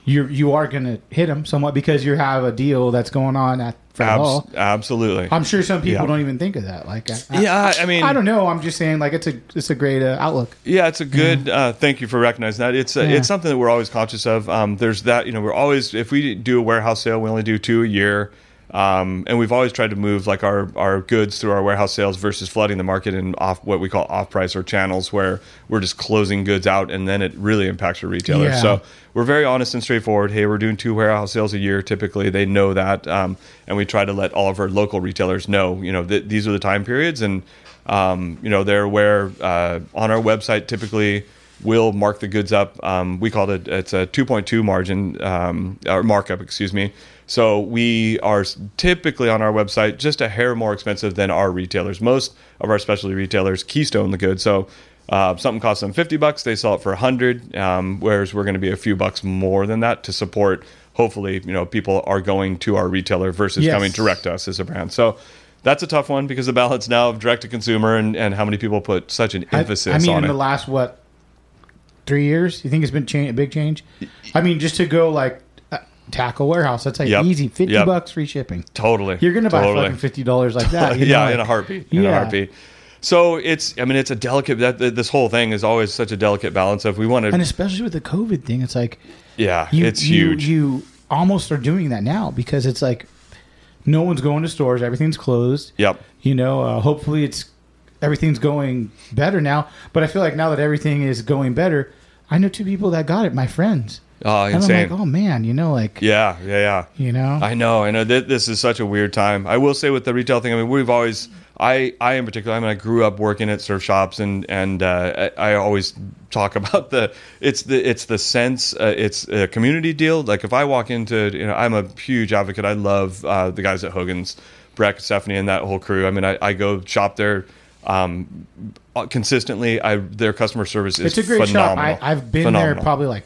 you you are going to hit them somewhat because you have a deal that's going on at Fred Abs- absolutely. I'm sure some people Yeah. don't even think of that. Like, I, yeah, I mean, I don't know. I'm just saying, like, it's a it's a great uh, outlook. Yeah, it's a good. Uh, thank you for recognizing that. It's uh, Yeah. it's something that we're always conscious of. Um, there's that you know we're always if we do a warehouse sale, we only do two a year, um, and we've always tried to move like our our goods through our warehouse sales versus flooding the market in off what we call off price or channels where we're just closing goods out and then it really impacts your retailers. Yeah. So we're very honest and straightforward. Hey, we're doing two warehouse sales a year. Typically, they know that, um, and we try to let all of our local retailers know. You know, th- these are the time periods, and um, you know they're where Uh, on our website, typically we'll mark the goods up. Um, we call it it's a 2.2 margin um, or markup, excuse me. So we are typically on our website just a hair more expensive than our retailers. Most of our specialty retailers keystone the good. So uh, something costs them 50 bucks, they sell it for 100, um, whereas we're going to be a few bucks more than that to support. Hopefully, you know, people are going to our retailer versus Yes. coming direct to us as a brand. So that's a tough one because the balance now of direct to consumer and, and how many people put such an I- emphasis I, mean, on in it. the last what three years, you think it's been cha- a big change? I mean, just to go like tackle warehouse, that's like Yep. easy, fifty Yep. bucks free shipping. Totally. You're gonna buy Totally. fucking fifty dollars like that. you yeah, know, in a like- heartbeat. In a Yeah. heartbeat. So it's, I mean, it's a delicate. That th- this whole thing is always such a delicate balance of we want to, And to. especially with the COVID thing, it's like Yeah, you, it's you- huge. You almost are doing that now because it's like no one's going to stores, everything's closed. Yep. You know, uh, hopefully it's everything's going better now. But I feel like now that everything is going better, I know two people that got it, my friends. Oh, And insane. I'm like, oh man, you know, like yeah, yeah, yeah. you know, I know, I know. Th- This is such a weird time. I will say with the retail thing. I mean, we've always, I, I in particular. I mean, I grew up working at surf shops, and and uh, I, I always talk about the it's the it's the sense. Uh, it's a community deal. Like if I walk into, you know, I'm a huge advocate. I love uh, the guys at Hogan's, Breck, Stephanie, and that whole crew. I mean, I, I go shop there. Um, consistently, I their customer service is it's a great phenomenal. shop. I, I've been Phenomenal. there probably like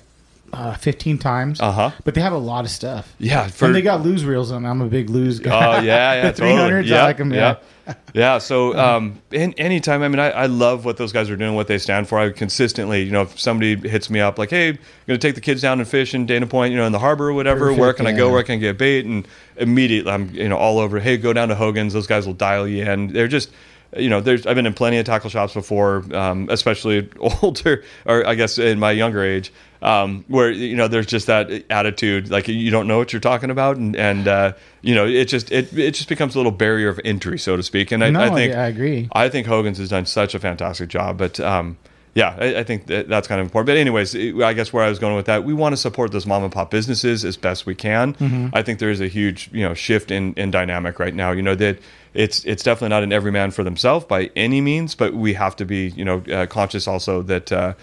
uh, 15 times. Uh-huh. But they have a lot of stuff. Yeah, for, and they got Lew's reels, and I'm a big Lew's guy. Oh yeah, yeah, The 300s, I totally. Yeah, like 'em, yeah, yeah. yeah. So, um, in, anytime, I mean, I, I love what those guys are doing, what they stand for. I consistently, you know, if somebody hits me up like, "Hey, I'm going to take the kids down and fish in Dana Point, you know, in the harbor or whatever. Perfect, Where can I go? Where can I get bait?" And immediately, I'm, you know, all over. Hey, go down to Hogan's. Those guys will dial you in. They're just. You know, there's I've been in plenty of tackle shops before, um, especially older, or I guess in my younger age, um, where you know there's just that attitude, like you don't know what you're talking about, and and uh, you know it just it it just becomes a little barrier of entry, so to speak. And I, No, I think I agree. I think Hogan's has done such a fantastic job, but um, yeah, I, I think that that's kind of important. But anyways, it- I guess where I was going with that, we want to support those mom and pop businesses as best we can. Mm-hmm. I think there is a huge you know shift in in dynamic right now. You know that it's it's definitely not an every man for themselves by any means, but we have to be you know uh, conscious also that. Uh,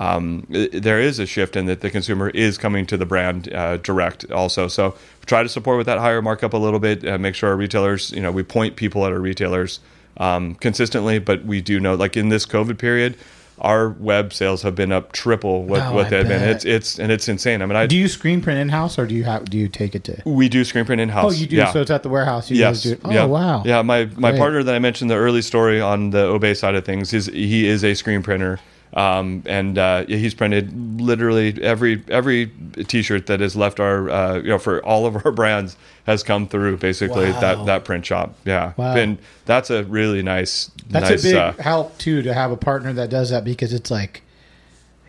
um, there is a shift in that the consumer is coming to the brand uh, direct also. So try to support with that higher markup a little bit. Uh, make sure our retailers, you know, we point people at our retailers um, consistently. But we do know, like in this COVID period, our web sales have been up triple what, Oh, what they've been. It's it's and it's insane. I mean, I Do you screen print in house or do you have do you take it to? we do screen print in house. Oh, you do. Yeah. So it's at the warehouse. You Yes. do it. Oh, yeah. wow. Yeah. My my Great. partner that I mentioned the early story on the Obey side of things is he is a screen printer. Um, and uh, he's printed literally every every T-shirt that has left our uh, you know for all of our brands has come through basically Wow. that that print shop. Yeah, Wow. and that's a really nice That's nice. a big uh, help too to have a partner that does that because it's like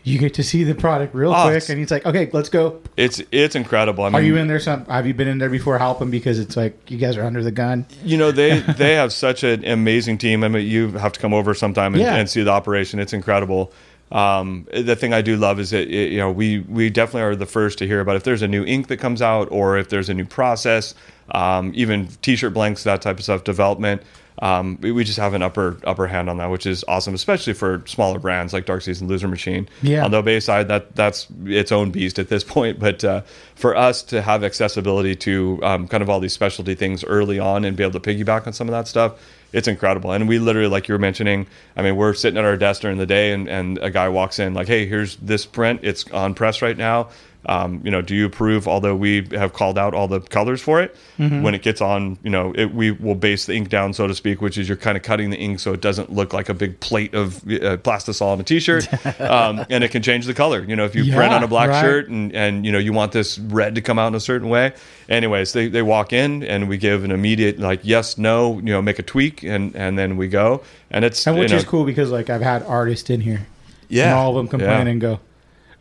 you get to see the product real Oh, quick, and he's like, "Okay, let's go." It's it's incredible. I mean, Are you in there? Some have you been in there before helping because it's like you guys are under the gun? You know they they have such an amazing team. I mean, you have to come over sometime and, Yeah. and see the operation. It's incredible. Um, the thing I do love is that it, you know we we definitely are the first to hear about if there's a new ink that comes out or if there's a new process, um, even T-shirt blanks, that type of stuff, development. Um, we, we just have an upper upper hand on that, which is awesome, especially for smaller brands like Dark Season Loser Machine. Yeah. On the Bay side, that that's its own beast at this point. But uh, for us to have accessibility to um, kind of all these specialty things early on and be able to piggyback on some of that stuff, it's incredible. And we literally, like you were mentioning, I mean, we're sitting at our desk during the day, and, and a guy walks in like, "Hey, here's this print. It's on press right now. Um, you know, do you approve? Although we have called out all the colors for it, when it gets on, you know, it, we will base the ink down, so to speak, which is you're kind of cutting the ink so it doesn't look like a big plate of uh, plastisol on a t-shirt, um, and it can change the color. You know, if you print on a black right. shirt and and you know you want this red to come out in a certain way. Anyways, they, they walk in and we give an immediate like yes, no, you know, make a tweak and and then we go. And it's And which you know, is cool because like I've had artists in here, Yeah, and all of them complain yeah. and go.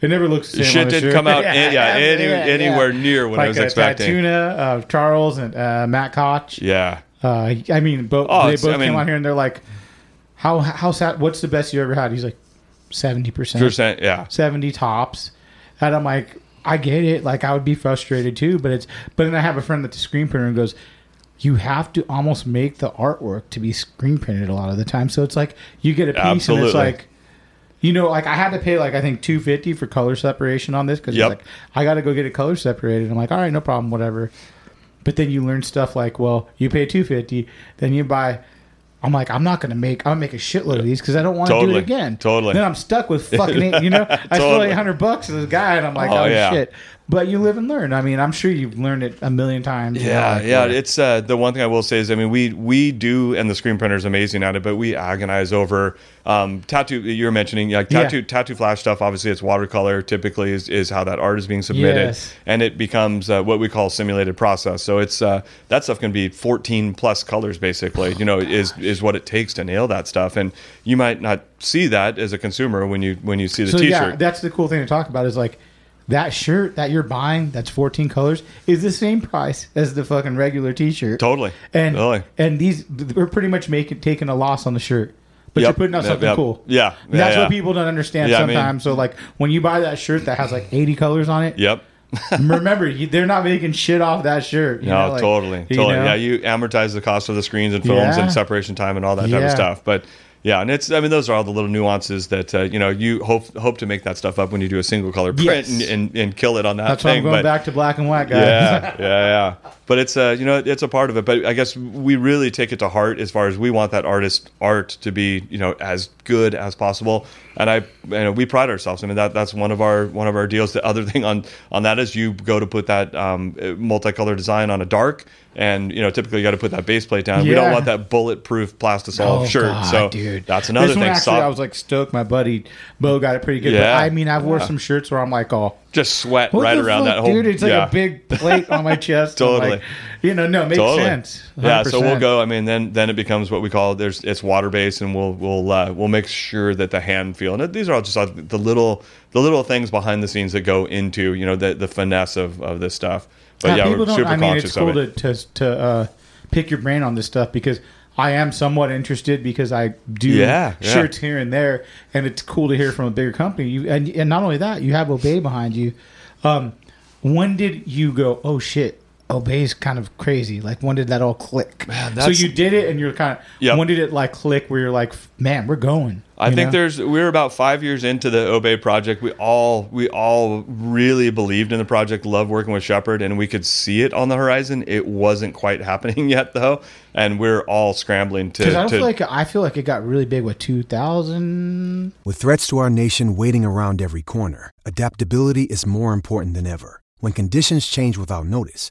It never looks the same Shit on the didn't shirt." come out in- yeah, any- anywhere near what I was expecting. Tatuna, uh, Charles and uh, Matt Koch. Yeah. Uh, I mean, both Oh, they both I mean- came on here and they're like, "How how sad? What's the best you ever had?" He's like, 70 percent, Percent, yeah. seventy tops, and I'm like, I get it. Like I would be frustrated too, but it's. But then I have a friend that's a screen printer and goes. You have to almost make the artwork to be screen printed a lot of the time. So it's like you get a piece and it's like, you know, like I had to pay like I think two fifty for color separation on this because Yep. like I got to go get it color separated. I'm like, all right, no problem, whatever. But then you learn stuff like, well, you pay two fifty, then you buy. I'm like, I'm not gonna make. I'm gonna make a shitload of these because I don't want to do it again. Totally. Then I'm stuck with fucking. eight, you know, I spent Totally. 800 bucks to this guy, and I'm like, Oh, oh, yeah. shit. But you live and learn. I mean, I'm sure you've learned it a million times. you know, Yeah, like, yeah. It's uh, the one thing I will say is, I mean, we we do, and the screen printer is amazing at it, but we agonize over um, tattoo. You were mentioning like Yeah. tattoo tattoo flash stuff. Obviously, it's watercolor. Typically, is, is how that art is being submitted, Yes. and it becomes uh, what we call simulated process. So it's uh, that stuff can be 14 plus colors, basically. You know, is is what it takes to nail that stuff, and you might not see that as a consumer when you when you see the so T-shirt. yeah, that's the cool thing to talk about is like that shirt that you're buying that's 14 colors is the same price as the fucking regular T-shirt. Totally. And Totally. and these we're pretty much making taking a loss on the shirt. But Yep. you're putting out Yep, something yep. cool. Yeah. That's Yeah, what people don't understand Yeah, I mean- sometimes. so like when you buy that shirt that has like 80 colors on it, Yep. remember you, they're not making shit off that shirt. you No, know, like, totally, you totally. know? Yeah, you amortize the cost of the screens and films and separation time and all that type of stuff. But yeah, and it's I mean those are all the little nuances that uh, you know you hope hope to make that stuff up when you do a single color print Yes. and, and, and kill it on that That's why. I'm going but back to black and white, guys. yeah, yeah, yeah. But it's uh, you know, it's a part of it. But I guess we really take it to heart as far as we want that artist art to be, you know, as good as possible. And I, you know, we pride ourselves. I mean, that that's one of our one of our deals. The other thing on on that is you go to put that um, multicolor design on a dark, and you know, typically you got to put that base plate down. We don't want that bulletproof plastisol Oh, shirt. God, so dude, that's another this thing. Actually, Soft- I was like stoked. My buddy Bo got it pretty good. Yeah. But I mean, I've wore Yeah. some shirts where I'm like, oh, just sweat what right around fuck, that whole dude. It's like yeah. a big plate on my chest. Totally. like, you know, no, it makes Totally. sense. Yeah, so we'll go. I mean, then then it becomes what we call there's it's water based, and we'll we'll uh, we'll make sure that the hand feel. And these are all just uh, the little the little things behind the scenes that go into you know the the finesse of, of this stuff. But yeah, people we're don't- super I mean, conscious it's cool of it. to to, to uh, pick your brain on this stuff because I am somewhat interested because I do Yeah, yeah. shirts here and there, and it's cool to hear from a bigger company. You and and not only that, you have Obey behind you. Um, when did you go? Oh shit. Obey's kind of crazy. Like when did that all click? Man, so you did it, and you're kind of. Yep. When did it like click? Where you're like, man, we're going. I think know? there's we're about five years into the Obey project. We all we all really believed in the project, loved working with Shepard, and we could see it on the horizon. It wasn't quite happening yet though, and we're all scrambling to. Because I don't to feel like I feel like it got really big with 2000. With threats to our nation waiting around every corner, adaptability is more important than ever. When conditions change without notice,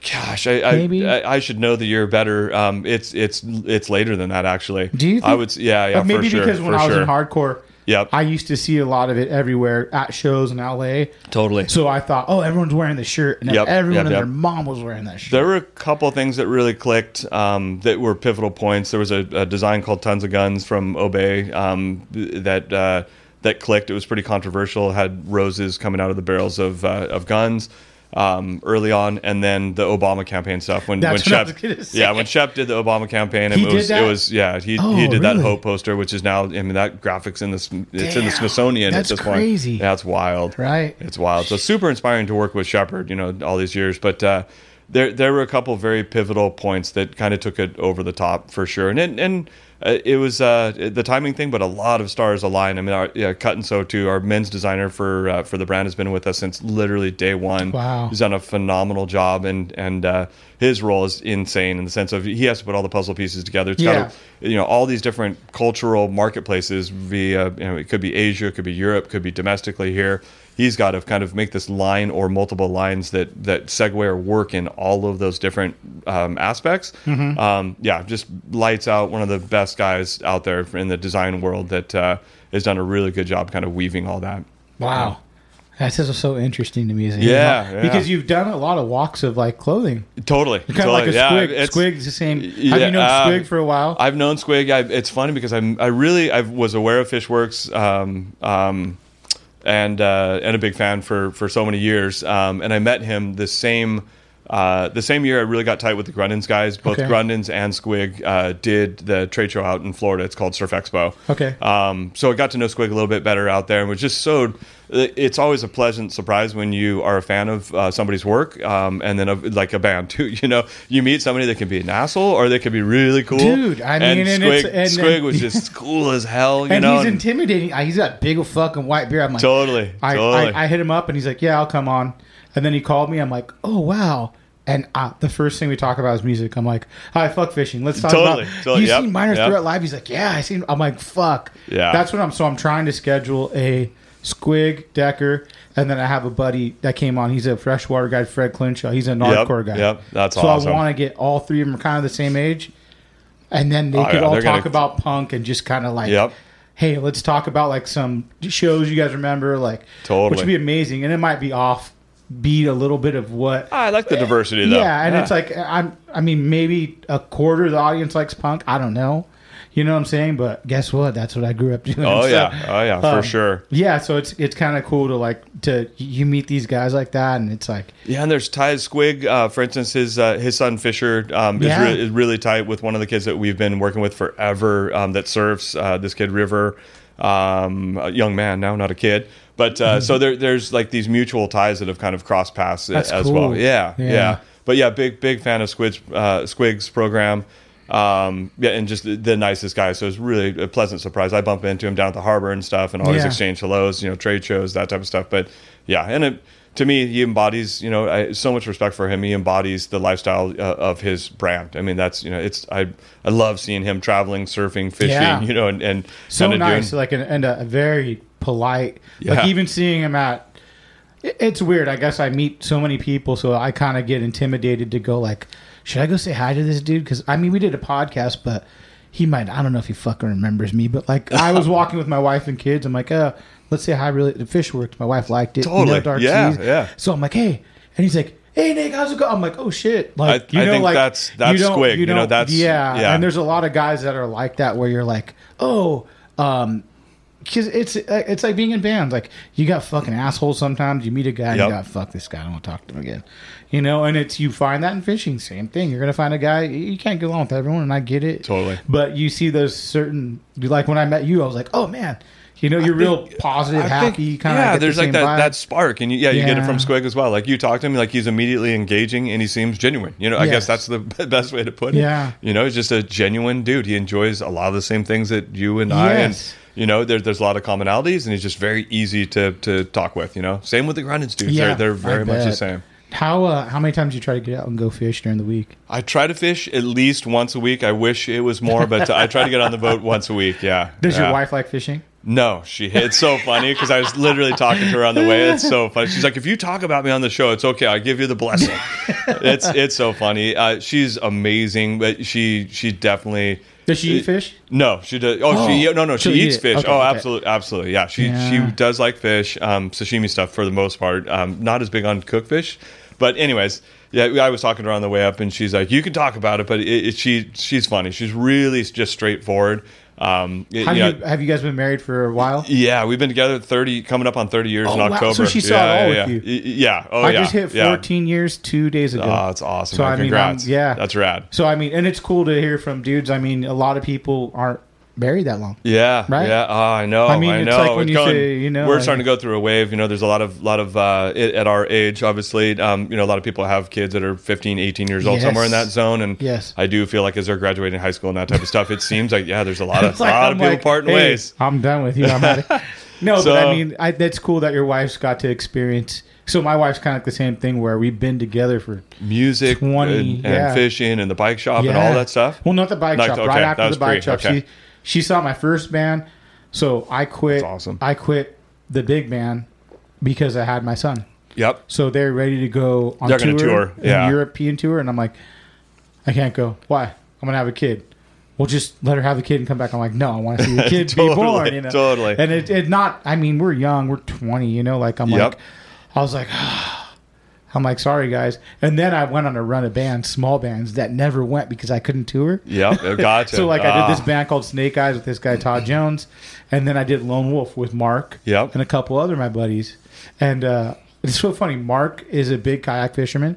Gosh, I, I, Maybe. I, I should know the year better. Um, it's it's it's later than that actually. Do you? Think, I would. Yeah, yeah. But maybe sure, because when I was sure. in hardcore, Yep. I used to see a lot of it everywhere at shows in LA. Totally. So I thought, oh, everyone's wearing the shirt, and Yep, everyone yep, and their mom was wearing that shirt. There were a couple things that really clicked um, that were pivotal points. There was a, a design called Tons of Guns from Obey um, that uh, that clicked. It was pretty controversial. Had roses coming out of the barrels of uh, of guns um, early on, and then the Obama campaign stuff. When That's when Shep, yeah, when Shep did the Obama campaign, it was that? it was yeah he Oh, he did that really? Hope poster, which is now I mean that graphics in this it's in the Smithsonian that's at this crazy. point. It's wild. Right. It's wild. So super inspiring to work with Shepard, you know, all these years. But uh, there there were a couple very pivotal points that kind of took it over the top for sure. And and uh, it was uh, the timing thing, but a lot of stars aligned. I mean, our, yeah, Cut and So too. Our men's designer for uh, for the brand has been with us since literally day one. Wow. he's done a phenomenal job, and and uh, his role is insane in the sense of he has to put all the puzzle pieces together. It's Yeah. got to, you know all these different cultural marketplaces via you know it could be Asia, it could be Europe, could be domestically here. He's got to kind of make this line or multiple lines that that segue or work in all of those different um, aspects. Mm-hmm. Um, yeah, just lights out. One of the best guys out there in the design world that uh, has done a really good job kind of weaving all that. wow. That's just so interesting to me. As a Yeah, because you've done a lot of walks of like clothing, Totally, kind of like a yeah, squig. it's- Squig's the same. Have Yeah, you known uh, Squig for a while? I've known Squig. I, it's funny because I'm I really I was aware of Fishworks um, um, and uh, and a big fan for for so many years. Um, and I met him the same. Uh, the same year, I really got tight with the Grundens guys. Both Okay. Grundens and Squig uh, did the trade show out in Florida. It's called Surf Expo. Okay. Um, so I got to know Squig a little bit better out there, and was just so. It's always a pleasant surprise when you are a fan of uh, somebody's work, um, and then of, like a band too. You know, you meet somebody that can be an asshole or they can be really cool. Dude, I mean, and and Squig, it's- and- Squig was just cool as hell. You and know, he's intimidating. He's got big fucking white beard. I'm like, Totally, I, totally. I, I hit him up and he's like, yeah, I'll come on. And then he called me. I'm like, oh wow. And uh, the first thing we talk about is music. I'm like, hi, fuck fishing. Let's talk Totally, about. totally, You yep, seen Miners yep. Throughout Live? He's like, yeah, I seen. I'm like, fuck. Yeah. That's what I'm. So I'm trying to schedule a Squig Decker, and then I have a buddy that came on. He's a freshwater guy, Fred Clinshaw. He's a hardcore guy. yep, that's so awesome. I want to get all three of them kind of the same age, and then they Oh, could yeah, all talk gonna- about punk and just kind of like Yep. hey, let's talk about like some shows you guys remember, like Totally. which would be amazing, and it might be off beat a little bit of what. I like the diversity though. yeah, and it's like I'm. I mean, maybe a quarter of the audience likes punk. I don't know. You know what I'm saying? But guess what? That's what I grew up doing. Oh So, yeah, oh yeah, for um, sure. Yeah, so it's it's kind of cool to like to you meet these guys like that, and it's like Yeah, and there's Ty Squig, uh, for instance, his uh, his son Fisher um, Yeah. is, re- is really tight with one of the kids that we've been working with forever um, that serves Uh, this kid River, um, a young man now, not a kid, but uh, so there, there's like these mutual ties that have kind of crossed paths That's as cool. well. Yeah, Yeah. yeah, But yeah, big big fan of Squid's uh, Squig's program. Um, yeah, and just the, the nicest guy. So it's really a pleasant surprise. I bump into him down at the harbor and stuff, and always Yeah. exchange hellos, you know, trade shows, that type of stuff. But yeah, and it, to me, he embodies, you know, I, so much respect for him. He embodies the lifestyle uh, of his brand. I mean, that's you know, it's I I love seeing him traveling, surfing, fishing, Yeah. you know, and, and so nice, doing- like and, and a, very polite. Like even seeing him at it's weird. I guess I meet so many people, so I kind of get intimidated to go like, should I go say hi to this dude? Because I mean, we did a podcast, but he might. I don't know if he fucking remembers me, but like I was walking with my wife and kids. I'm like, uh, let's say hi. Really, the fish worked. My wife liked it. you know, Totally. Dark Yeah, Seas. yeah. So I'm like, hey, and he's like. Hey Nick, how's it going? I'm like, oh shit! Like, I- I think that's- that's you Squig, you know, that's- yeah. yeah. And there's a lot of guys that are like that, where you're like, oh, um, because it's it's like being in bands. Like you got fucking assholes sometimes. You meet a guy and Yep. you got fuck this guy. I don't want to talk to him again. You know, and it's you find that in fishing. Same thing. You're gonna find a guy you can't get along with everyone, and I get it Totally. But you see those certain like when I met you, I was like, oh man, you know, you're real positive, I happy, think- kind of. yeah. there's like that, that spark, and you, yeah, you get it from Squig as well. Like you talk to him, like he's immediately engaging, and he seems genuine. You know, I Yes. guess that's the best way to put it. Yeah. you know, he's just a genuine dude. He enjoys a lot of the same things that you and I, and Yes. You know, there, there's a lot of commonalities, and he's just very easy to to talk with. You know, same with the Grundéns dudes. Yeah, they're, they're very much the same. How uh, how many times do you try to get out and go fish during the week? I try to fish at least once a week. I wish it was more, but I try to get on the boat once a week. Yeah. Does Yeah. your wife like fishing? No, she. It's so funny because I was literally talking to her on the way. It's so funny. She's like, "If you talk about me on the show, it's okay. I give you the blessing." it's it's so funny. Uh, she's amazing, but she she definitely. Does she eat fish? No, she does. Oh, she Oh, no no she she'll eat eats it. fish. Okay, oh, okay. absolutely, absolutely. Yeah, she Yeah. she does like fish, um, sashimi stuff for the most part. Um, not as big on cooked fish, but anyways, yeah. I was talking to her on the way up, and she's like, "You can talk about it, but it, it, she she's funny. She's really just straightforward." Um, Have you have you guys been married for a while? yeah, we've been together thirty, coming up on thirty years Oh, in wow. October. So she saw yeah, it all yeah, with yeah. Y- Yeah. Oh I yeah. I just hit. 14 years two days ago. Oh, that's awesome. So man. I mean, Congrats. I'm- yeah, that's rad. So I mean, and it's cool to hear from dudes. I mean, a lot of people aren't married that long. Yeah, Right? Yeah, oh, I know. I mean, I it's know. like when It's you say, you know, we're like- starting to go through a wave. You know, there's a lot of lot of uh, i- at our age, obviously. Um, you know, a lot of people have kids that are 15, 18 years old, Yes. somewhere in that zone. And Yes. I do feel like as they're graduating high school and that type of stuff, it seems like yeah, there's a lot of like, lot I'm of people like, parting hey, ways. I'm done with you. I'm out of No, So- but I mean, I, that's cool that your wife's got to experience. So my wife's kind of like the same thing where we've been together for Music 20, and, and fishing and the bike shop and all that stuff. Well, not the bike Like, shop. okay, right after the bike pre- shop, okay. she she saw my first band. So I quit. That's awesome. I quit the big band because I had my son. Yep. So they're ready to go on They're tour, tour, a yeah. European tour, and I'm like, I can't go. Why? I'm gonna have a kid. Well, just let her have the kid and come back. I'm like, no, I want to see the kid Totally, be born. You know, totally. And it, it not. I mean, we're young. We're 20. You know, like I'm Yep. like, I was like, I'm like, sorry guys. And then I went on a run of bands, small bands that never went because I couldn't tour. Yep. Gotcha. So like I did this Ah. band called Snake Eyes with this guy Todd Jones, and then I did Lone Wolf with Mark, Yep. and a couple other my buddies. And uh, it's so funny. Mark is a big kayak fisherman.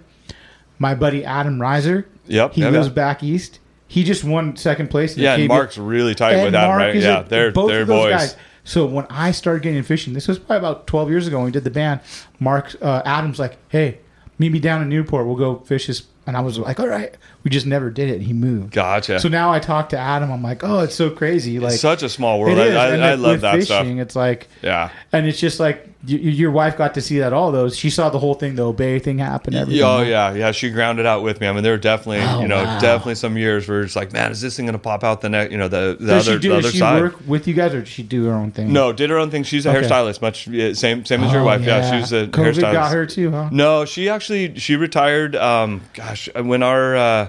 My buddy Adam Reiser, Yep, he yeah, lives yeah. back east. He just won second place. Yeah, the and Mark's really tight and with that, Mark right? Yeah, a- they're both they're boys. guys. So when I started getting fishing, this was probably about twelve years ago when we did the band. Mark uh, Adams like, hey, meet me down in Newport. We'll go fish this. And I was like, all right. We just never did it. He moved. Gotcha. So now I talk to Adam. I'm like, oh, it's so crazy. Like Such a small world. I, I, I love that fishing, stuff. It's like, Yeah. and it's just like y- y- your wife got to see that all those. She saw the whole thing, the obey thing happen. Everything. Oh yeah, yeah. She grounded out with me. I mean, there were definitely, Oh, you know, wow. definitely some years where it's like, man, is this thing going to pop out the neck? You know, the, the Does other, she do? the Does other she side. work with you guys, or does she do her own thing? No, did her own thing. She's a Okay. hairstylist, much yeah, same same as your Oh, wife. Yeah, she's a COVID hairstylist. got her too, huh? No, she actually she retired. Um, gosh, when our uh,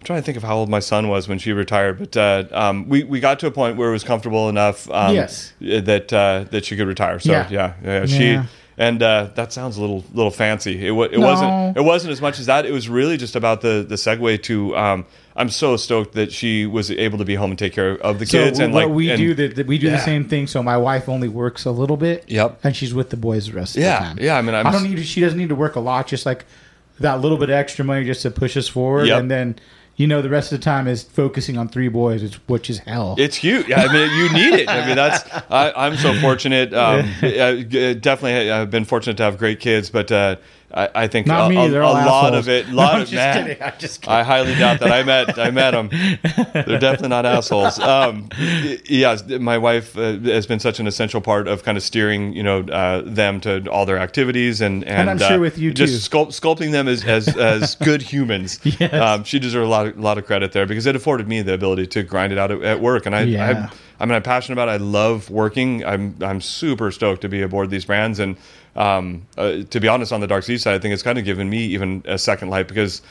I'm trying to think of how old my son was when she retired, but uh, um, we we got to a point where it was comfortable enough. Um, Yes. that uh, that she could retire. So Yeah. yeah, yeah, she. And uh, that sounds a little little fancy. It, it No. wasn't. It wasn't as much as that. It was really just about the the segue to. Um, I'm so stoked that she was able to be home and take care of the So kids. and what like we and- do, that we do Yeah. the same thing. So my wife only works a little bit. Yep. And she's with the boys the rest of the time. yeah, I mean, I'm I don't s- need. She doesn't need to work a lot. Just like that little bit of extra money just to push us forward, Yep. and then. You know, the rest of the time is focusing on three boys, which- which is hell. It's huge. I mean, you need it. I mean, that's. I, I'm so fortunate. Um, I, definitely, I've been fortunate to have great kids, but uh, I, I think Not a, me. a- a lot of it. No, Lot I'm of kidding. I'm just kidding. I highly doubt that. I met I met them. They're definitely not assholes. Um, yeah, my wife uh, has been such an essential part of kind of steering, you know, uh, them to all their activities and and, I'm sure uh, with you, just too. sculpt, sculpting them as as, as good humans. Yes. Um, she deserves a lot of, lot of credit there because it afforded me the ability to grind it out at, at work, and I, Yeah. I, I mean, I'm passionate about. it. I love working. I'm I'm super stoked to be aboard these brands, and um, uh, to be honest, on the dark sea side, I think it's kind of given me even a second life because.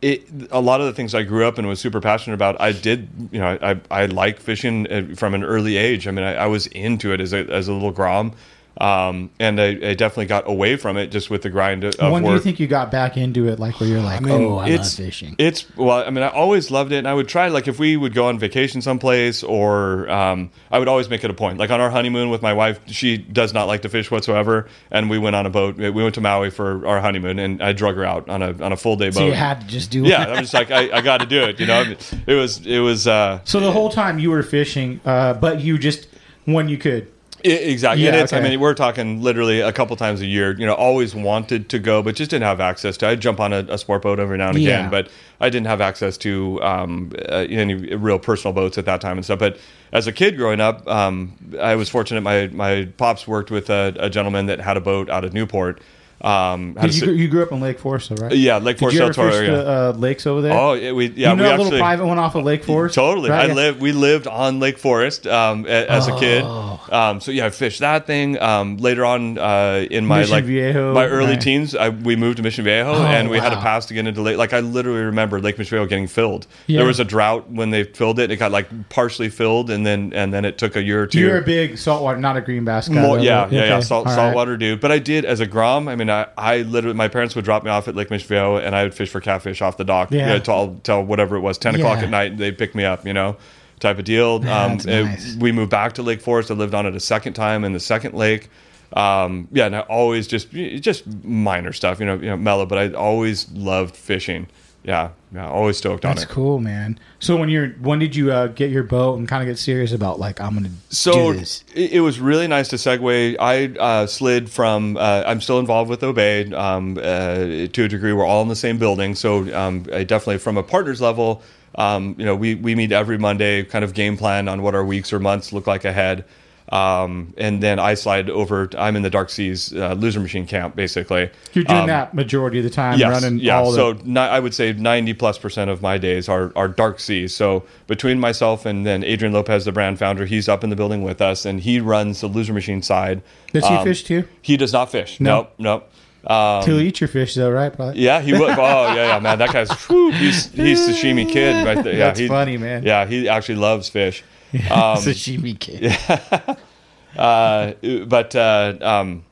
It, a lot of the things I grew up and was super passionate about, I did, you know, I, I like fishing uh, from an early age. I mean, I, I was into it as a, as a little grom. Um, and I, I definitely got away from it just with the grind of of when do you think you got back into it? Like where you're like, mean, oh, I love fishing. It's well, I mean, I always loved it, and I would try like if we would go on vacation someplace, or um, I would always make it a point. Like on our honeymoon with my wife, she does not like to fish whatsoever, and we went on a boat. We went to Maui for our honeymoon, and I drug her out on a on a full day so boat. you had to just do yeah. I'm just like I, I got to do it. You know, it was it was uh, So the whole time you were fishing, uh, but you just when you could. Exactly. Yeah, and it's, I mean, we're talking literally a couple times a year. You know, always wanted to go, but just didn't have access to. I'd jump on a, a sport boat every now and Yeah. again, but I didn't have access to um, uh, any real personal boats at that time and stuff. But as a kid growing up, um, I was fortunate. My my pops worked with a, a gentleman that had a boat out of Newport. Um, you, you grew up in Lake Forest, though, right? Yeah, Lake Did Forest, you ever Del Toro fish area. the uh, lakes over there? Oh, yeah, we yeah you know we that actually little private one off of Lake Forest. Totally. Right, I yeah. lived. We lived on Lake Forest um, a- as a kid. Um, so yeah, I fished that thing. Um, later on uh, in my Mission like Viejo, my early right. teens, I, we moved to Mission Viejo, Oh, and we had a pass to get into Lake. Like I literally remember Lake Mission Viejo getting filled. Yeah. There was a drought when they filled it. It got like partially filled, and then and then it took a year or two. You're a big saltwater, not a green bass guy. More, though, yeah, right? yeah, yeah, salt, all right. saltwater dude. But I did as a grom. I mean, I, I literally, my parents would drop me off at Lake Michville, and I would fish for catfish off the dock. Yeah. you know, till, till whatever it was, ten o'clock at night. and They'd pick me up, you know, type of deal. That's it- nice. we moved back to Lake Forest. I lived on it a second time in the second lake. Um, yeah, and I always just just minor stuff, you know, you know, mellow. But I always loved fishing. Yeah, yeah, always stoked on it. That's cool, man. So when you're when did you uh, get your boat and kind of get serious about like I'm gonna So do this? it, it was really nice to segue. I uh, slid from. Uh, I'm still involved with Obey um, uh, to a degree. We're all in the same building, so um, I definitely from a partners level. Um, you know, we we meet every Monday, kind of game plan on what our weeks or months look like ahead. Um, and then I slide over. I'm in the Dark Seas uh, loser machine camp, basically. You're doing Um, that majority of the time, Yes, running yeah. all the. so ni- I would say ninety plus percent of my days are are dark seas. So between myself and then Adrian Lopez, the brand founder, he's up in the building with us, and he runs the loser machine side. Does he Um, fish too? He does not fish. No. Nope, nope. Um, He'll eat your fish though, right? Probably. yeah, he would. Oh, yeah, yeah, man. That guy's whew, he's he's sashimi kid right there. Yeah, That's he- funny, man. Yeah, he actually loves fish. Um, Sashimi kid. uh, but uh, um,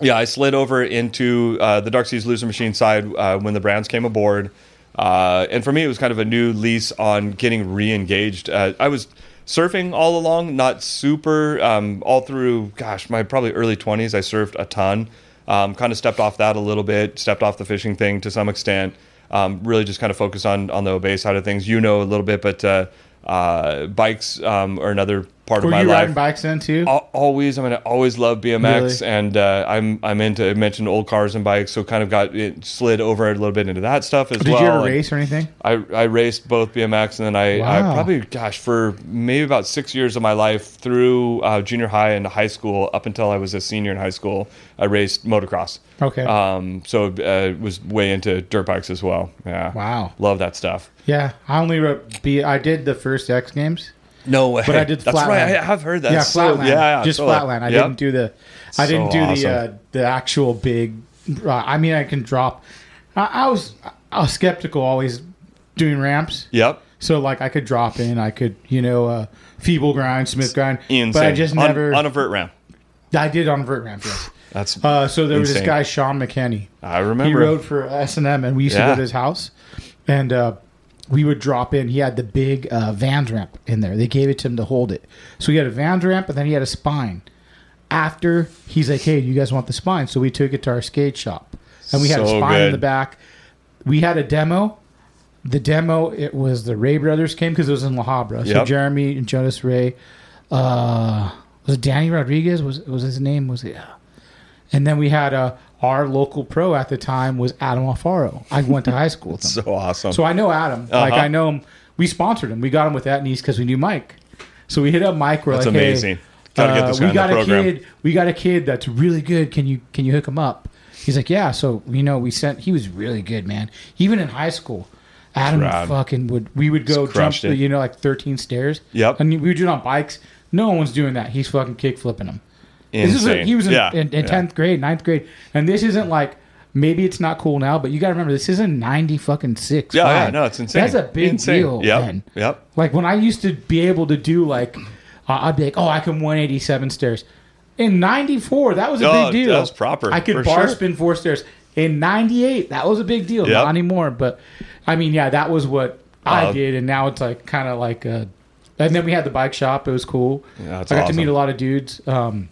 yeah, I slid over into uh, the Dark Seas Loser Machine side uh, when the brands came aboard, uh, and for me, it was kind of a new lease on getting re-engaged. Uh, I was surfing all along, not super um, all through. Gosh, my probably early twenties, I surfed a ton. Um, kind of stepped off that a little bit, stepped off the fishing thing to some extent. Um, really, just kind of focused on on the obey side of things. You know a little bit, but uh, bikes um, another part Were of my you life. riding bikes then too? Al- always. I mean, I always love BMX, Really? and uh, I'm I'm into. I mentioned old cars and bikes, so kind of got it slid over a little bit into that stuff as Did well. Did you ever And race or anything? I I raced both BMX, and then I, I probably gosh for maybe about six years of my life through uh, junior high and high school up until I was a senior in high school. I raced motocross. Okay. Um. So uh, was way into dirt bikes as well. Yeah. Wow. Love that stuff. Yeah, I only wrote B. I did the first X Games. No way. But I did That's right. I have heard that. yeah, So- flatland. yeah, yeah, just totally. flatland. I Yep. didn't do the. I didn't do the uh, the actual big. Uh, I mean, I can drop. I, I was I was skeptical always doing ramps. Yep. So like I could drop in, I could you know uh, feeble grind, Smith grind, Insane. but I just never. on, a vert ramp. I did on a vert ramp. Yes. That's Uh, so there was this guy Sean McKenney. I remember He rode for S and M, and we used to go to his house, and uh, we would drop in. He had the big uh, Vans ramp in there. They gave it to him to hold it. So he had a Vans ramp, and then he had a spine. After he's like, "Hey, you guys want the spine?" So we took it to our skate shop, and we had a So spine in the back. We had a demo. The demo, it was the Ray brothers came because it was in La Habra. So Jeremy and Jonas Ray, uh, was it Danny Rodriguez? Was was his name? Was it? Yeah. And then we had uh, our local pro at the time was Adam Alfaro. I went to high school with him. so awesome. So I know Adam. Like Uh-huh. I know him. We sponsored him. We got him with that niece because we knew Mike. So we hit up Mike. We're That's like, amazing. Hey, Gotta get uh, this guy we got a program. kid. We got a kid that's really good. Can you can you hook him up? He's like, yeah. So you know, we sent. He was really good, man. Even in high school, Adam fucking would. We would go jump, the, you know, like thirteen stairs. Yep. And we would do it on bikes. No one's doing that. He's fucking kick flipping them. This is a, he was in, Yeah, in, in yeah. 10th grade, 9th grade. And this isn't like, maybe it's not cool now, but you got to remember, this isn't 90 fucking 6. Yeah, yeah, no, it's insane. That's a big Insane. deal. Yep, man. yep. Like when I used to be able to do like, uh, I'd be like, oh, I can 187 stairs. In '94, that was a Oh, big deal. that was proper, I could bar sure. spin four stairs. In '98, that was a big deal. Yep. Not anymore, but I mean, yeah, that was what I Uh, did, and now it's like kind of like a. And then we had the bike shop. It was cool. Yeah, I got to meet a lot of dudes. Um,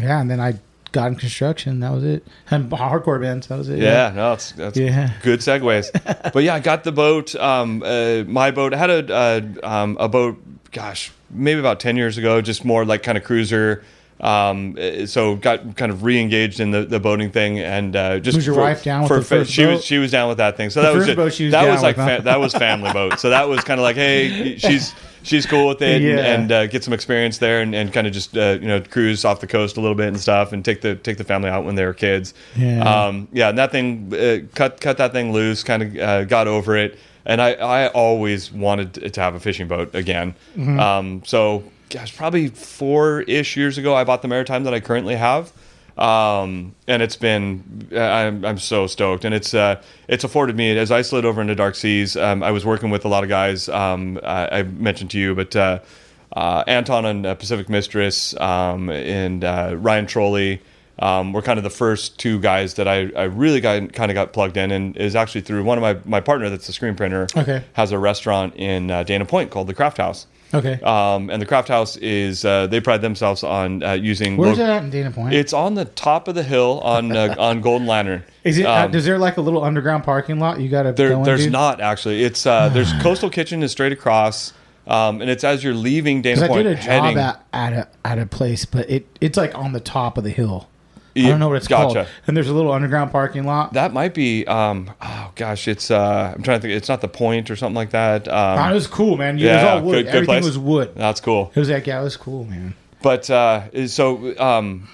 yeah, and then I got in construction. That was it. And hardcore bands. That was it. Yeah, no, it's that's Yeah. good segues. but yeah, I got the boat. Um, uh, my boat I had a uh, um, a boat. Gosh, maybe about ten years ago. Just more like kind of cruiser. Um, uh, so got kind of re-engaged in the, the boating thing, and uh, just Was your for- wife down with for the fa- first she was she was down with that thing. So The that was just, boat she was that was like fa- that was family boat. So that was kind of like, hey, she's she's cool with it, Yeah. and, and uh, get some experience there, and, and kind of just uh, you know cruise off the coast a little bit and stuff, and take the take the family out when they were kids. Yeah. Um, yeah, and that thing uh, cut cut that thing loose. Kind of uh, got over it, and I I always wanted to- to have a fishing boat again. Mm-hmm. Um, so gosh, probably four ish years ago, I bought the Maritime that I currently have. Um, and it's been I'm, I'm so stoked, and it's uh, it's afforded me as I slid over into dark seas. Um, I was working with a lot of guys. Um, I, I mentioned to you, but uh, uh, Anton and uh, Pacific Mistress um, and uh, Ryan Trolley um, were kind of the first two guys that I, I really got kind of got plugged in, and is actually through one of my my partner that's a screen printer. Okay. has a restaurant in uh, Dana Point called the Craft House. Okay. Um, and the Craft House is uh, they pride themselves on uh, using. Where's lo- it at in Dana Point? It's on the top of the hill on uh, on Golden Lantern. Is it? uh, Um, is there like a little underground parking lot you got to there, there's into? not actually. It's uh, there's Coastal Kitchen is straight across, um, and it's as you're leaving Dana Because I Point did a job heading. at, at a at a place, but it it's like on the top of the hill. I don't know what it's gotcha. called. And there's a little underground parking lot. that might be. Um, oh gosh, it's. Uh, I'm trying to think. It's not the Point or something like that. Um, Ah, it was cool, man. It was yeah, all wood. good- good Everything place. was wood. that's cool. It was like, yeah, it was cool, man. But uh, so um,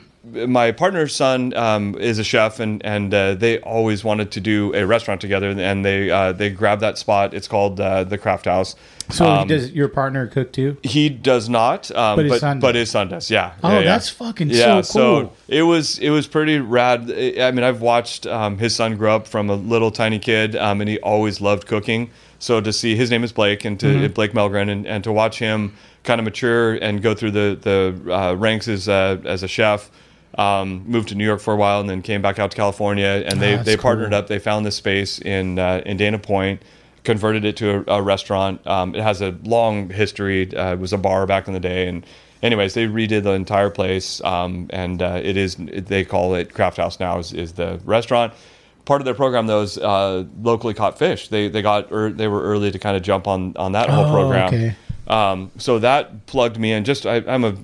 my partner's son um, is a chef, and and uh, they always wanted to do a restaurant together, and they uh, they grabbed that spot. It's called uh, the Craft House. So Um, does your partner cook too? He does not, um, But his but son but does. his son does. Yeah. Oh, Yeah, yeah. that's fucking yeah. so cool. it was it was pretty rad. I mean, I've watched um, his son grow up from a little tiny kid, um, and he always loved cooking. So to see his name is Blake, and to Mm-hmm. Blake Melgren, and, and to watch him kind of mature and go through the the uh, ranks as a, as a chef. Um, moved to New York for a while, and then came back out to California. And they, Oh, they partnered cool. up. They found this space in uh, in Dana Point, converted it to a, a restaurant. Um, it has a long history. Uh, it was a bar back in the day, and anyways, they redid the entire place. Um, and uh, it is they call it Craft House now is, is the restaurant. Part of their program though is uh, locally caught fish. They they got er, they were early to kind of jump on on that whole Oh, program. okay. Um, so that plugged me in. Just I, I'm a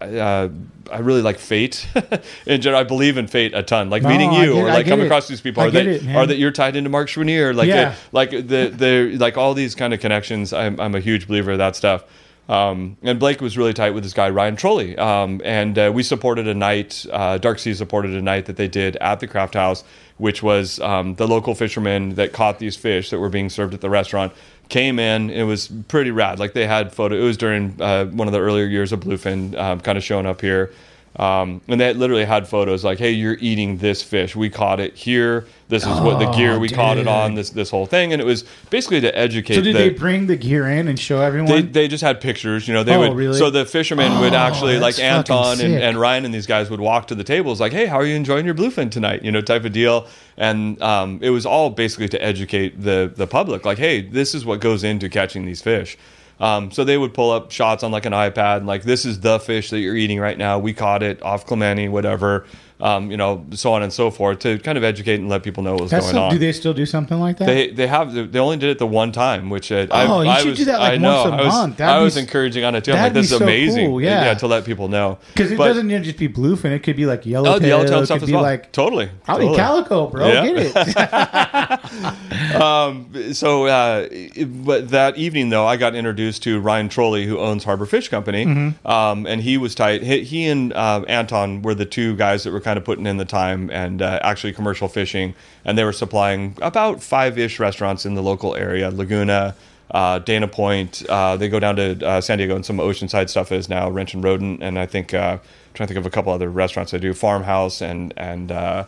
I, uh, I really like fate in general. I believe in fate a ton. Like No, meeting you get- or like coming it. across these people. I Are get that it, that you're tied into Mark Choiniere? Like Yeah. like the the like all these kind of connections. I'm I'm a huge believer of that stuff. Um, and Blake was really tight with this guy Ryan Trolley, um, and uh, we supported a night. Uh, Dark Sea supported a night that they did at the Craft House, which was um, the local fishermen that caught these fish that were being served at the restaurant came in. It was pretty rad. Like they had photo. It was during uh, one of the earlier years of Bluefin, um, kind of showing up here. Um, and they literally had photos like, "Hey, you're eating this fish. We caught it here. This is what the gear we caught it on. This this whole thing." And it was basically to educate. So did the, they bring the gear in and show everyone? they, they just had pictures, you know. They Oh, would really? so the fishermen would Oh, actually like Anton and, and Ryan and these guys would walk to the tables like, "Hey, how are you enjoying your bluefin tonight?" You know, type of deal. And um, it was all basically to educate the the public, like, "Hey, this is what goes into catching these fish." Um, so they would pull up shots on like an iPad, and like, "This is the fish that you're eating right now. We caught it off Clemente, whatever." Um, you know, so on and so forth to kind of educate and let people know what was That's going on. do they still do something like that? They they have they only did it the one time, which uh, I, Oh, you I should was, do that, like, I know once a I was, month. That'd I be was s- encouraging on it too. I'm like, this be is so amazing. cool, yeah. to let people know Because it But- doesn't even just be bluefin. It could be like yellow. Oh, the yellowtail it stuff could be well. Like totally. I'll totally. calico, bro. Yeah. Get it. So, uh, but that evening though, I got introduced to Ryan Trolley, who owns Harbor Fish Company, Mm-hmm. um, and he was tight. He, he and uh, Anton were the two guys that were kind of putting in the time and uh, actually commercial fishing, and they were supplying about five ish restaurants in the local area, Laguna. Uh, Dana Point, uh, they go down to uh, San Diego and some oceanside stuff is now Wrench and Rodent, and I think uh, trying to think of a couple other restaurants they do, Farmhouse and and uh,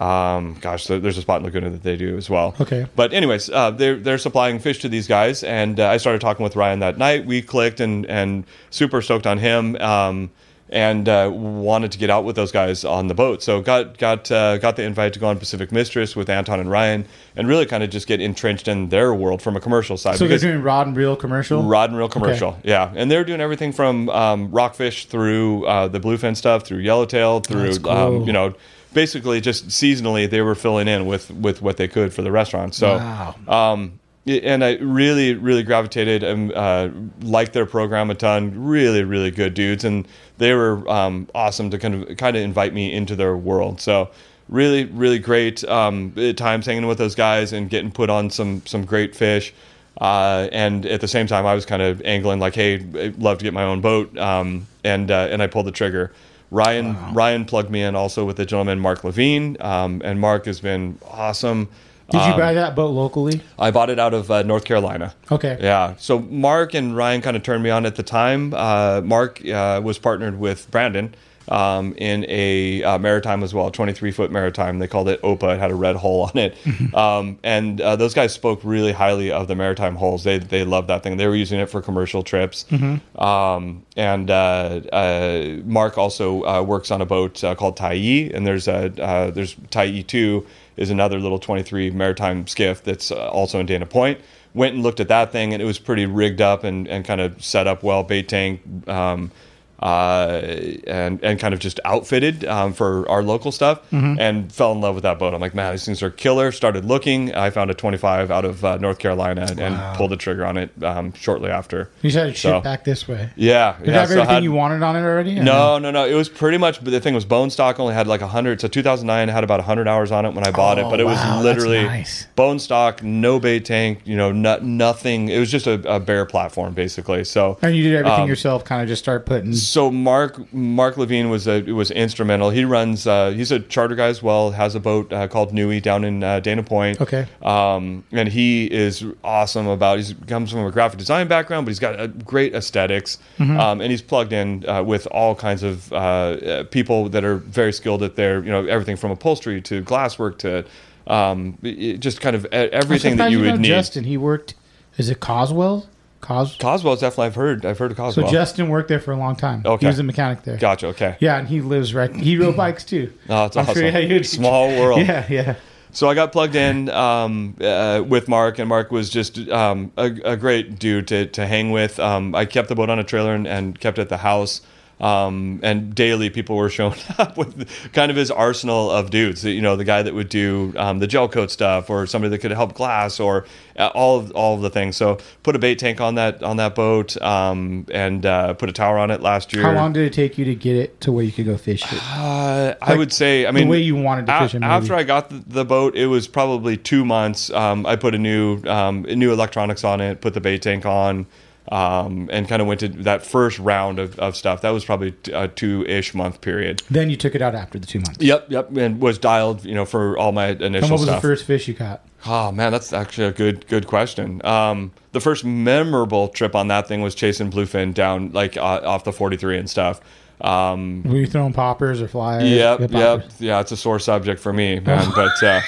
um, gosh, there's a spot in Laguna that they do as well. Okay. But anyways, uh, they're they're supplying fish to these guys, and uh, I started talking with Ryan that night. We clicked, and and super stoked on him. Um, and uh, wanted to get out with those guys on the boat. So got got uh, got the invite to go on Pacific Mistress with Anton and Ryan, and really kind of just get entrenched in their world from a commercial side. So they're doing rod and reel commercial. Rod and reel commercial, yeah, and they're doing everything from um, rockfish through uh, the bluefin stuff, through yellowtail, through cool. um, you know, basically just seasonally they were filling in with with what they could for the restaurant. So, Wow. um, and I really really gravitated and uh, liked their program a ton. Really really good dudes, and they were um, awesome to kind of kind of invite me into their world. So. Really, really great um, times hanging with those guys and getting put on some some great fish. Uh, and at the same time, I was kind of angling like, "Hey, I'd love to get my own boat," um, and uh, and I pulled the trigger. Ryan Ryan plugged me in also with the gentleman Mark Levine, um, and Mark has been awesome. Did you Um, buy that boat locally? I bought it out of uh, North Carolina. Okay. Yeah. So Mark and Ryan kind of turned me on at the time. Uh, Mark uh, was partnered with Brandon um, in a uh, maritime as well, 23 foot maritime. They called it OPA. It had a red hole on it. um, and uh, those guys spoke really highly of the maritime holes. They, they loved that thing. They were using it for commercial trips. Um, and uh, uh, Mark also uh, works on a boat uh, called Tai, and there's a uh, there's Tai 2 is another little 23 maritime skiff that's uh, also in Dana Point. Went and looked at that thing, and it was pretty rigged up and, and kind of set up well, bait tank, um, uh, and and kind of just outfitted um, for our local stuff, and fell in love with that boat. I'm like, man, these things are killer. Started looking. I found a 25 out of uh, North Carolina and pulled the trigger on it um, shortly after. You said it So- back this way. Yeah, Did yeah. it have so everything had- you wanted on it already? or no, no, no. It was pretty much. But the thing was, bone stock only had like hundred. So 2009 had about hundred hours on it when I bought it, Oh, but it was wow, that's literally nice. bone stock, no bait tank. You know, not, nothing. It was just a, a bare platform basically. So And you did everything Um, yourself, kind of just start putting. So Mark Mark Levine was a was instrumental. He runs. Uh, he's a charter guy as well. Has a boat uh, called Nui down in uh, Dana Point. Okay. Um, and he is awesome about. He comes from a graphic design background, but he's got a great aesthetics. Mm-hmm. Um, and he's plugged in uh, with all kinds of uh, uh, people that are very skilled at their you know everything from upholstery to glasswork to um, just kind of everything that you know would need. Justin, he worked. Is it Coswell? Cos. Coswell's definitely. I've heard. I've heard of Coswell. So Justin worked there for a long time. Okay. He was a mechanic there. Gotcha. Okay. Yeah, and he lives right. He rode bikes too. Oh, it's I'm awesome. yeah, you'd- Small world. Yeah, yeah. So I got plugged in um, uh, with Mark, and Mark was just um, a, a great dude to, to hang with. Um, I kept the boat on a trailer and, and kept it at the house. Um, and daily, people were showing up with kind of his arsenal of dudes. You know, the guy that would do um, the gel coat stuff, or somebody that could help glass, or uh, all of all of the things. So put a bait tank on that on that boat, um, and uh, put a tower on it last year. How long did it take you to get it to where you could go fish it? Uh, I would say, I mean, the way you wanted to a- fish it, maybe. After I got the, the boat, it was probably two months. Um, I put a new um, new electronics on it, put the bait tank on, um, and kind of went to that first round of, of stuff. That was probably a two ish month period. Then you took it out after the two months. Yep, yep, and was dialed, you know, for all my initial And what was stuff. the first fish you caught? Oh man, that's actually a good good question. Um, the first memorable trip on that thing was chasing bluefin down like uh, off the 43 and stuff. Um, Were you throwing poppers or flyers? Yep, yep, yeah. It's a sore subject for me, man. but uh,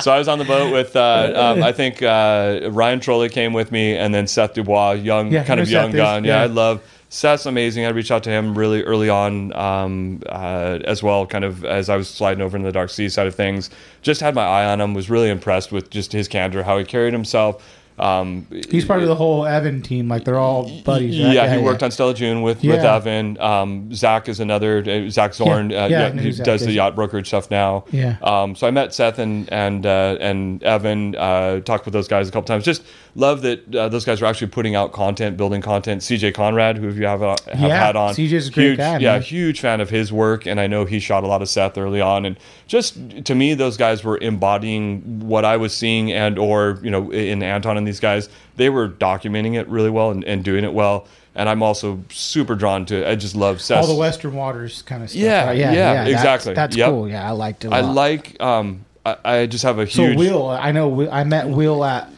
so I was on the boat with uh, um, I think uh, Ryan Trolley came with me, and then Seth Dubois, young, Yeah, kind of young Seth is, gun. Yeah, yeah. I love Seth's amazing. I reached out to him really early on um, uh, as well, kind of as I was sliding over into the dark sea side of things. Just had my eye on him. Was really impressed with just his candor, how he carried himself. Um, He's part of the whole Evan team. Like they're all buddies. Right? yeah, he worked on Stella June with, with Yeah. Evan. Um, Zach is another. Uh, Zach Zorn, Yeah, uh, yeah, yeah, know who who Zach does the yacht brokerage stuff now. Yeah. Um, so I met Seth and and uh, and Evan. Uh, talked with those guys a couple times. Just love that uh, those guys are actually putting out content, building content. CJ Conrad, who you have uh, have Yeah, had on, CJ 's a great huge, guy, Yeah, man. huge fan of his work, and I know he shot a lot of Seth early on. And just to me, those guys were embodying what I was seeing, and or you know, in Anton and these guys, they were documenting it really well and, and doing it well. And I'm also super drawn to. I just love Seth. all the Western Waters kind of stuff. Yeah, right? yeah, that's- exactly. That's, Yep. cool. Yeah, I liked it. I like. Um, I, I just have a huge. So. Will, I know. I met Will at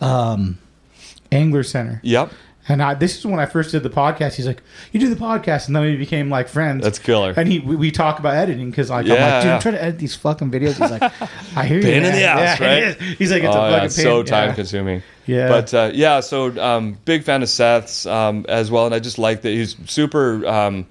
um, Angler Center, Yep. And I, this is when I first did the podcast. He's like, "You do the podcast," and then we became like friends. That's killer. And he we, we talk about editing because like I'm like, dude, yeah. I'm trying to edit these fucking videos. He's like, I hear you. Pain in the ass, Yeah, right? He's like, it's oh, a yeah, fucking pain. so time yeah. consuming. Yeah. But uh, yeah, so um, big fan of Seth's um, as well, and I just like that he's super. Um,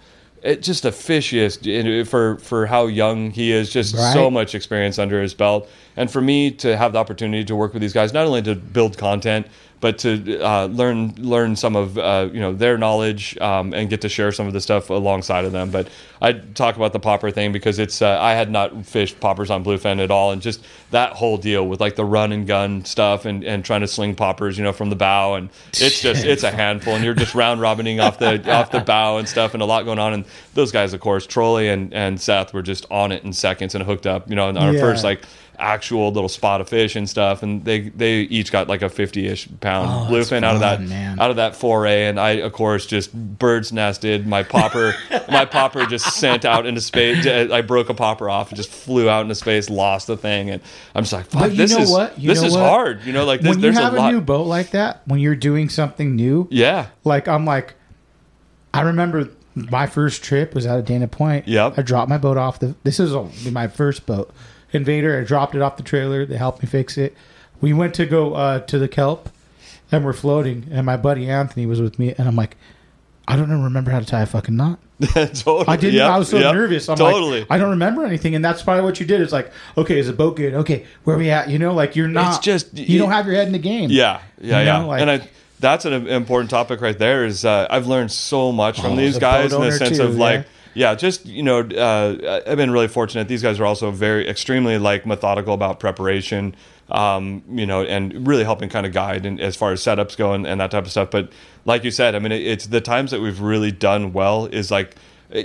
it, just the fishiest for for how young he is. Just Right. so much experience under his belt, and for me to have the opportunity to work with these guys, not only to build content, but to uh, learn learn some of uh, you know their knowledge um, and get to share some of the stuff alongside of them. But I talk about the popper thing because it's uh, I had not fished poppers on bluefin at all, and just that whole deal with like the run and gun stuff and, and trying to sling poppers, you know, from the bow, and it's just it's a handful, and you're just round robining off the off the bow and stuff, and a lot going on. And those guys, of course, Trolley and and Seth were just on it in seconds and hooked up, you know, on our Yeah. first like actual little spot of fish and stuff and they they each got like a 50ish pound Oh, bluefin out of that man. out of that foray and i of course just birds nested my popper my popper just sent out into space i broke a popper off and just flew out into space lost the thing and i'm just like fuck this is what? You this is what? hard you know like this, when you have a a, new boat like that, when you're doing something new, yeah like I'm like, I remember my first trip was out of Dana Point. Yep. I dropped my boat off the. This is my first boat, Invader. I dropped it off the trailer. They helped me fix it. We went to go uh, to the kelp, and we're floating. And my buddy Anthony was with me, and I'm like, I don't even remember how to tie a fucking knot. totally I didn't. Yep, I was so yep, nervous. I'm totally like, I don't remember anything, and that's probably what you did. It's like, okay, is the boat good? Okay, where we at? You know, like you're not. It's just- you don't have your head in the game. Yeah, yeah, You yeah. like- and I, that's an important topic right there. Is uh, I've learned so much from Oh, these guys in the sense too, of like, yeah. Yeah, just you know, uh, I've been really fortunate. These guys are also very extremely like methodical about preparation. Um, you know, and really helping kind of guide and as far as setups go and, and that type of stuff. But like you said, I mean, it, it's the times that we've really done well is like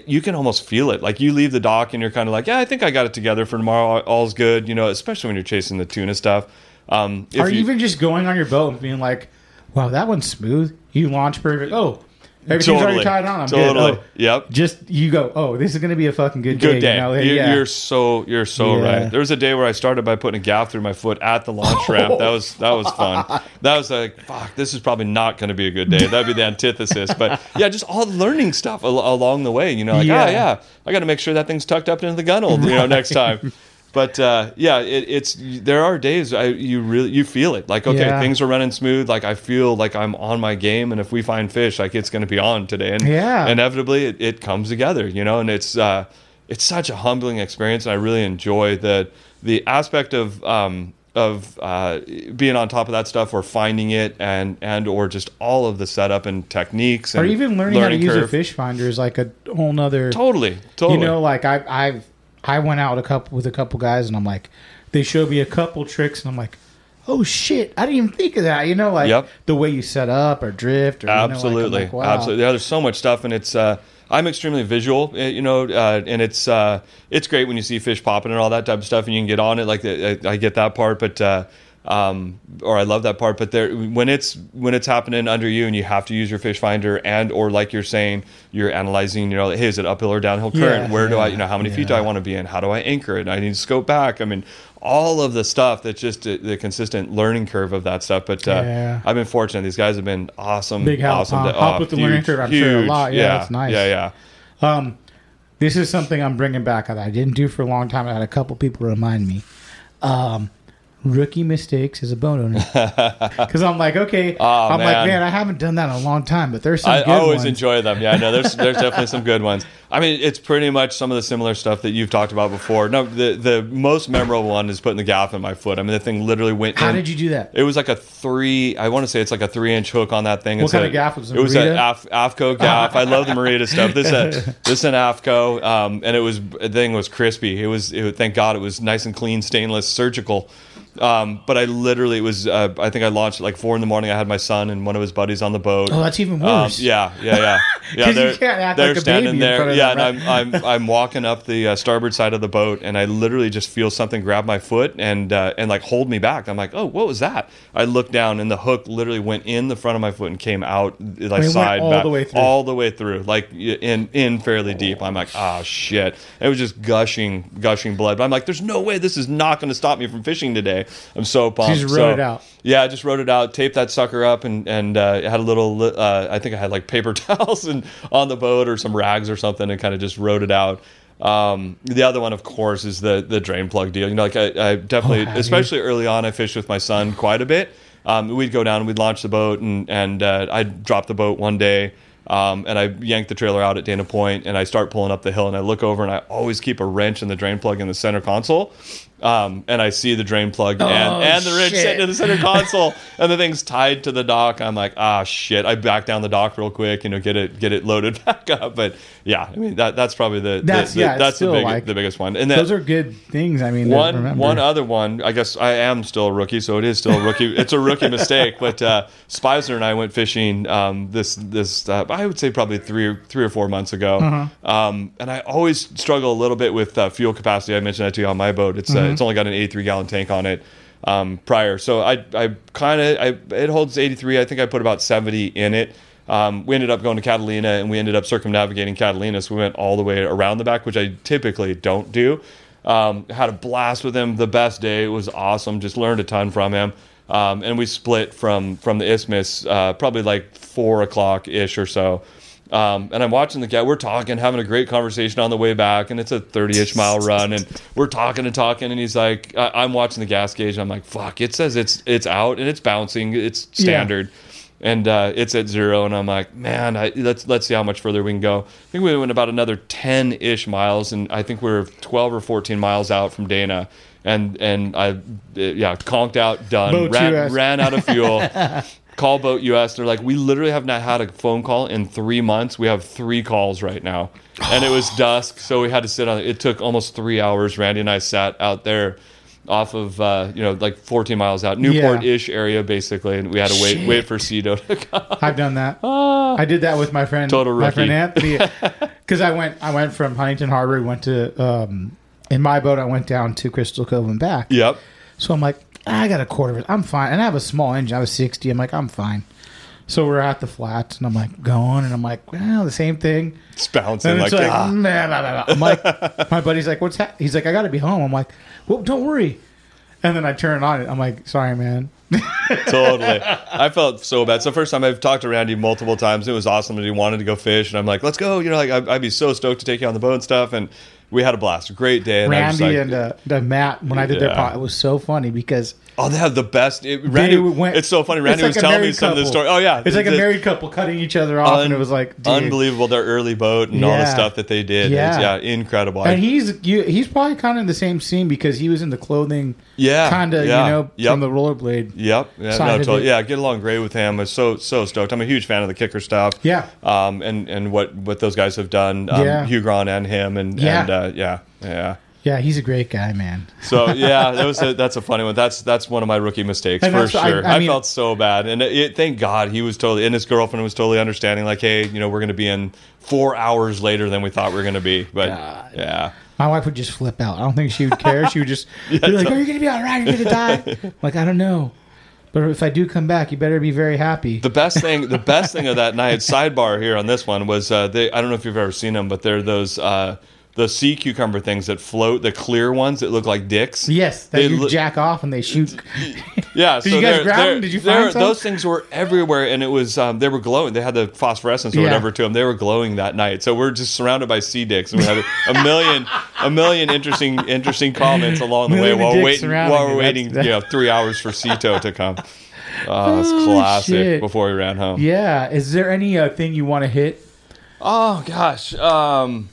you can almost feel it. Like you leave the dock and you're kind of like, yeah, I think I got it together for tomorrow. All's good. You know, especially when you're chasing the tuna stuff. Um, or you- even just going on your boat and being like, "Wow, that one's smooth." You launch perfect. Oh, everything's already tied on. I'm totally. good. Oh, Yep. just you go. Oh, this is going to be a fucking good, Good day. You know? You- yeah. You're so you're so Yeah. right. There was a day where I started by putting a gaff through my foot at the launch ramp. That was that was fun. That was like fuck. This is probably not going to be a good day. That'd be the antithesis. But yeah, just all learning stuff al- along the way. You know, like Yeah. ah yeah, I got to make sure that thing's tucked up into the gunnel. You know, next time. But uh, yeah, it, it's there are days I, you really you feel it. Like okay Yeah. things are running smooth. Like I feel like I'm on my game. And if we find fish like it's going to be on today. And Yeah. inevitably it, it comes together you know? And it's uh, it's such a humbling experience. And I really enjoy the the aspect of um, of uh, being on top of that stuff or finding it and and or just all of the setup and techniques or even learning, how to use a fish finder is like a whole nother. totally totally. You know, like I I've I went out a couple with a couple guys and I'm like, they showed me a couple tricks and I'm like. Oh shit! I didn't even think of that. You know, like Yep. the way you set up or drift. Or, you know, like, absolutely like, wow. absolutely yeah, there's so much stuff and it's uh i'm extremely visual uh, you know uh, and it's uh it's great when you see fish popping and all that type of stuff and you can get on it like I, I get that part but uh um or i love that part but there when it's when it's happening under you and you have to use your fish finder and or like you're saying you're analyzing you know hey is it uphill or downhill current Yeah, where do i you know how many feet do i want to be in how do i anchor it i need to scope back i mean all of the stuff that's just uh, the consistent learning curve of that stuff but uh, Yeah. i've been fortunate these guys have been awesome Big help, awesome huh? to- Help oh, with the learning curve, I'm sure, a lot. Yeah, that's nice. Yeah, yeah. Um, this is something I'm bringing back that I didn't do for a long time. I had a couple people remind me. Um, rookie mistakes as a boat owner because I'm like, okay, Oh, I'm man. like, man, I haven't done that in a long time, but there's some I always ones. enjoy them. Yeah, no, there's there's definitely some good ones. I mean, it's pretty much some of the similar stuff that you've talked about before. No, the the most memorable one is putting the gaff in my foot. I mean, the thing literally went. How in. did you do that? It was like a three. I want to say it's like a three inch hook on that thing. What It's kind a- of gaff was it, It was an Af, AFTCO gaff. I love the Merita stuff. This a this an AFTCO, um, and it was the thing was crispy. It was it, thank God it was nice and clean, stainless, surgical. Um, but I literally it was. Uh, I think I launched at like four in the morning. I had my son and one of his buddies on the boat. Oh, that's even Um, worse. yeah, yeah, yeah, yeah. you they're, can't act they're like a standing there. front of yeah, them, and I'm, I'm I'm walking up the uh, starboard side of the boat, and I literally just feel something grab my foot and uh, and like hold me back. I'm like, oh, what was that? I looked down, and the hook literally went in the front of my foot and came out like side all back, the way through. all the way through, like in in fairly deep. I'm like, ah, shit. It was just gushing, gushing blood. But I'm like, there's no way this is not going to stop me from fishing today. I'm so pumped. just wrote So- it out. Yeah, I just wrote it out, taped that sucker up, and and uh, had a little. Uh, I think I had like paper towels and on the boat or some rags or something, and kind of just wrote it out. Um, the other one, of course, is the the drain plug deal. You know, like I, I definitely, you? especially early on, I fished with my son quite a bit. Um, we'd go down and we'd launch the boat, and and uh, I'd drop the boat one day. Um, and I yank the trailer out at Dana Point, and I start pulling up the hill, and I look over, and I always keep a wrench in the drain plug in the center console, um, and I see the drain plug and, and the wrench shit. sitting in the center console, and the thing's tied to the dock. I'm like, ah, shit! I back down the dock real quick, you know, get it get it loaded back up. But yeah, I mean that that's probably the, That's- the- yeah, that's the, big, like- the biggest one. And then Those are good things. I mean, one one other one. I guess I am still a rookie, so it is still a rookie. it's a rookie mistake. But uh, Spicer and I went fishing um, this this uh, I would say probably three or three or four months ago. Uh-huh. Um, and I always struggle a little bit with uh, fuel capacity. I mentioned that to you on my boat. It's uh, Mm-hmm. It's only got an 83 gallon tank on it. Um, prior, so I I kind of I it holds 83. I think I put about 70 in it. Um, we ended up going to Catalina and we ended up circumnavigating Catalina. So we went all the way around the back, which I typically don't do. Um, had a blast with him. The best day. It was awesome. Just learned a ton from him. Um, and we split from from the isthmus uh, probably like four o'clock ish or so. Um, and I'm watching the guy. We're talking, having a great conversation on the way back, and it's a 30-ish mile run, and we're talking and talking, and he's like, I, "I'm watching the gas gauge. I'm like, fuck! It says it's it's out and it's bouncing. It's standard." and uh, it's at zero. And I'm like, man, I, let's let's see how much further we can go. I think we went about another ten ish miles, and I think we are 12 or 14 miles out from Dana. And and I, yeah, conked out, done, Boat ran ran out of fuel. Call boat US. They're like, we literally have not had a phone call in three months. We have three calls right now, and it was dusk, so we had to sit on. It took almost three hours. Randy and I sat out there. Off of uh, you know like 14 miles out Newport ish area basically, and we had to wait Shit. wait for Sea Tow to come. I've done that. I did that with my friend, Total my friend. Anthony, because I went, I went from Huntington Harbor, went to, um, in my boat, I went down to Crystal Cove and back. Yep. So I'm like, I got a quarter of it. I'm fine. And I have a small engine. I was 60. I'm like, I'm fine. So we're at the flats, and I'm like going, and I'm like, well, the same thing. It's bouncing And like, it's like, ah. "Nah, nah, nah, nah." I'm like, my buddy's like, what's that? He's like, I got to be home. I'm like, well, don't worry. And then I turn on it. I'm like, sorry, man. totally. I felt so bad. So first time I've talked to Randy multiple times. It was awesome that he wanted to go fish, and I'm like, let's go. You know, like I'd, I'd be so stoked to take you on the boat and stuff. And we had a blast, great day. And Randy like, and uh, the Matt, when I did their Yeah. pot, it was so funny because oh, they have the best. It, Randy, went- it's so funny. Randy like was telling me married some of the story. Oh yeah, It's like a married couple cutting each other off, and it was like, dude. unbelievable. Their early boat and all the stuff that they did. Yeah. Yeah, yeah incredible. And he's you, he's probably kind of in the same scene because he was in the clothing, Yeah, kind of yeah, you know yep. from the rollerblade. Yep. Yeah, no, totally. yeah, get along great with him. I was so so stoked. I'm a huge fan of the kicker stuff. Yeah. Um, and and what what those guys have done. Um, Yeah. Hugh Grant and him and Yeah. and uh, yeah yeah. Yeah, he's a great guy, man. So yeah, that was a, that's a funny one. That's that's one of my rookie mistakes And for that's- I- sure. I I, mean- felt so bad, and it, thank God he was totally, and his girlfriend was totally understanding. Like, hey, you know, we're going to be in four hours later than we thought we were going to be. But yeah, My wife would just flip out. I don't think she would care. She would just be like, "Are you gonna be all right? Are You're gonna die." I'm like, I don't know, but if I do come back, you better be very happy. the best thing, the best thing of that night, sidebar here on this one was uh, they. I don't know if you've ever seen them, but they're those. Uh, the sea cucumber things that float, the clear ones that look like dicks. yes, that They you look- jack off and they shoot. Yeah, Did you guys they're- grab them? Did you they're- find some? Those things were everywhere, and it was um, they were glowing. They had the phosphorescence or Yeah. whatever to them. They were glowing that night. So we're just surrounded by sea dicks, and we had a million, a million interesting, interesting comments along the way while waiting, while we're waiting, That's- you know, three hours for Sea Tow to come. Oh, it's Oh, classic. shit. Before we ran home. yeah, is there any uh, thing you want to hit? Oh gosh, um,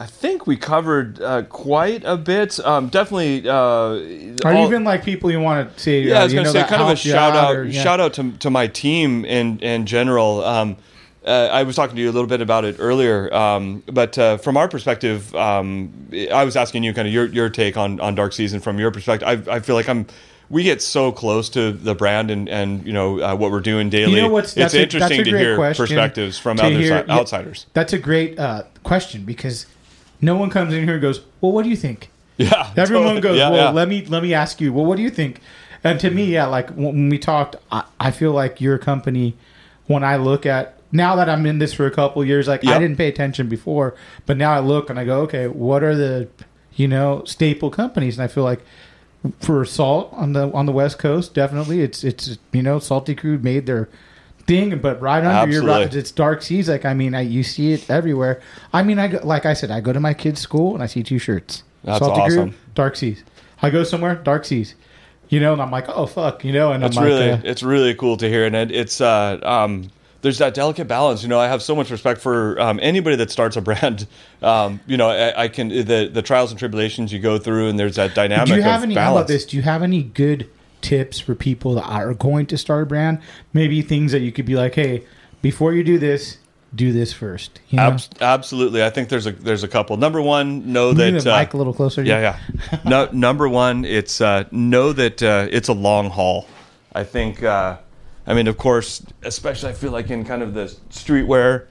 I think we covered uh, quite a bit. Um, definitely. Uh, all- even like people you want to see? Yeah, uh, I was going to say kind of a shout out, or- yeah. shout out to, to my team in in general. Um, uh, I was talking to you a little bit about it earlier, um, but uh, from our perspective, um, I was asking you kind of your, your take on, on Dark Season from your perspective. I, I feel like I'm we get so close to the brand and and you know uh, what we're doing daily. You know what's it's that's a- that's interesting a to hear perspectives from other hear- si- outsiders. That's a great uh, question because no one comes in here and goes, "Well, what do you think?" Yeah, Everyone totally. goes, Yeah, "Well, yeah. let me let me ask you. Well, what do you think?" And to me, yeah, like when we talked, I, I feel like your company. When I look at now that I'm in this for a couple years, like I didn't pay attention before, but now I look and I go, okay, what are the you know staple companies? And I feel like for salt on the on the West Coast. Definitely, it's it's you know Salty Crew made their thing, but right under your Absolutely. it's dark seas. Like I mean, I, you see it everywhere. I mean, I go, like I said, I go to my kids' school and I see two shirts. That's Salty awesome. Crew, dark seas. I go somewhere, dark seas. You know, and I'm like, oh fuck, you know, and It's I'm like, really uh, it's really cool to hear, and it, it's uh, um, there's that delicate balance. You know, I have so much respect for um, anybody that starts a brand. Um, you know, I, I can the the trials and tribulations you go through, and there's that dynamic. Do you have any? balance. How about this? Do you have any good tips for people that are going to start a brand? Maybe things that you could be like, hey, before you do this, do this first. You know? Abs- absolutely, I think there's a there's a couple. Number one, know Move that the uh, a little closer. Yeah, yeah. No, number one, it's uh, know that uh, it's a long haul. I think. Uh, I mean, of course, especially I feel like in kind of the streetwear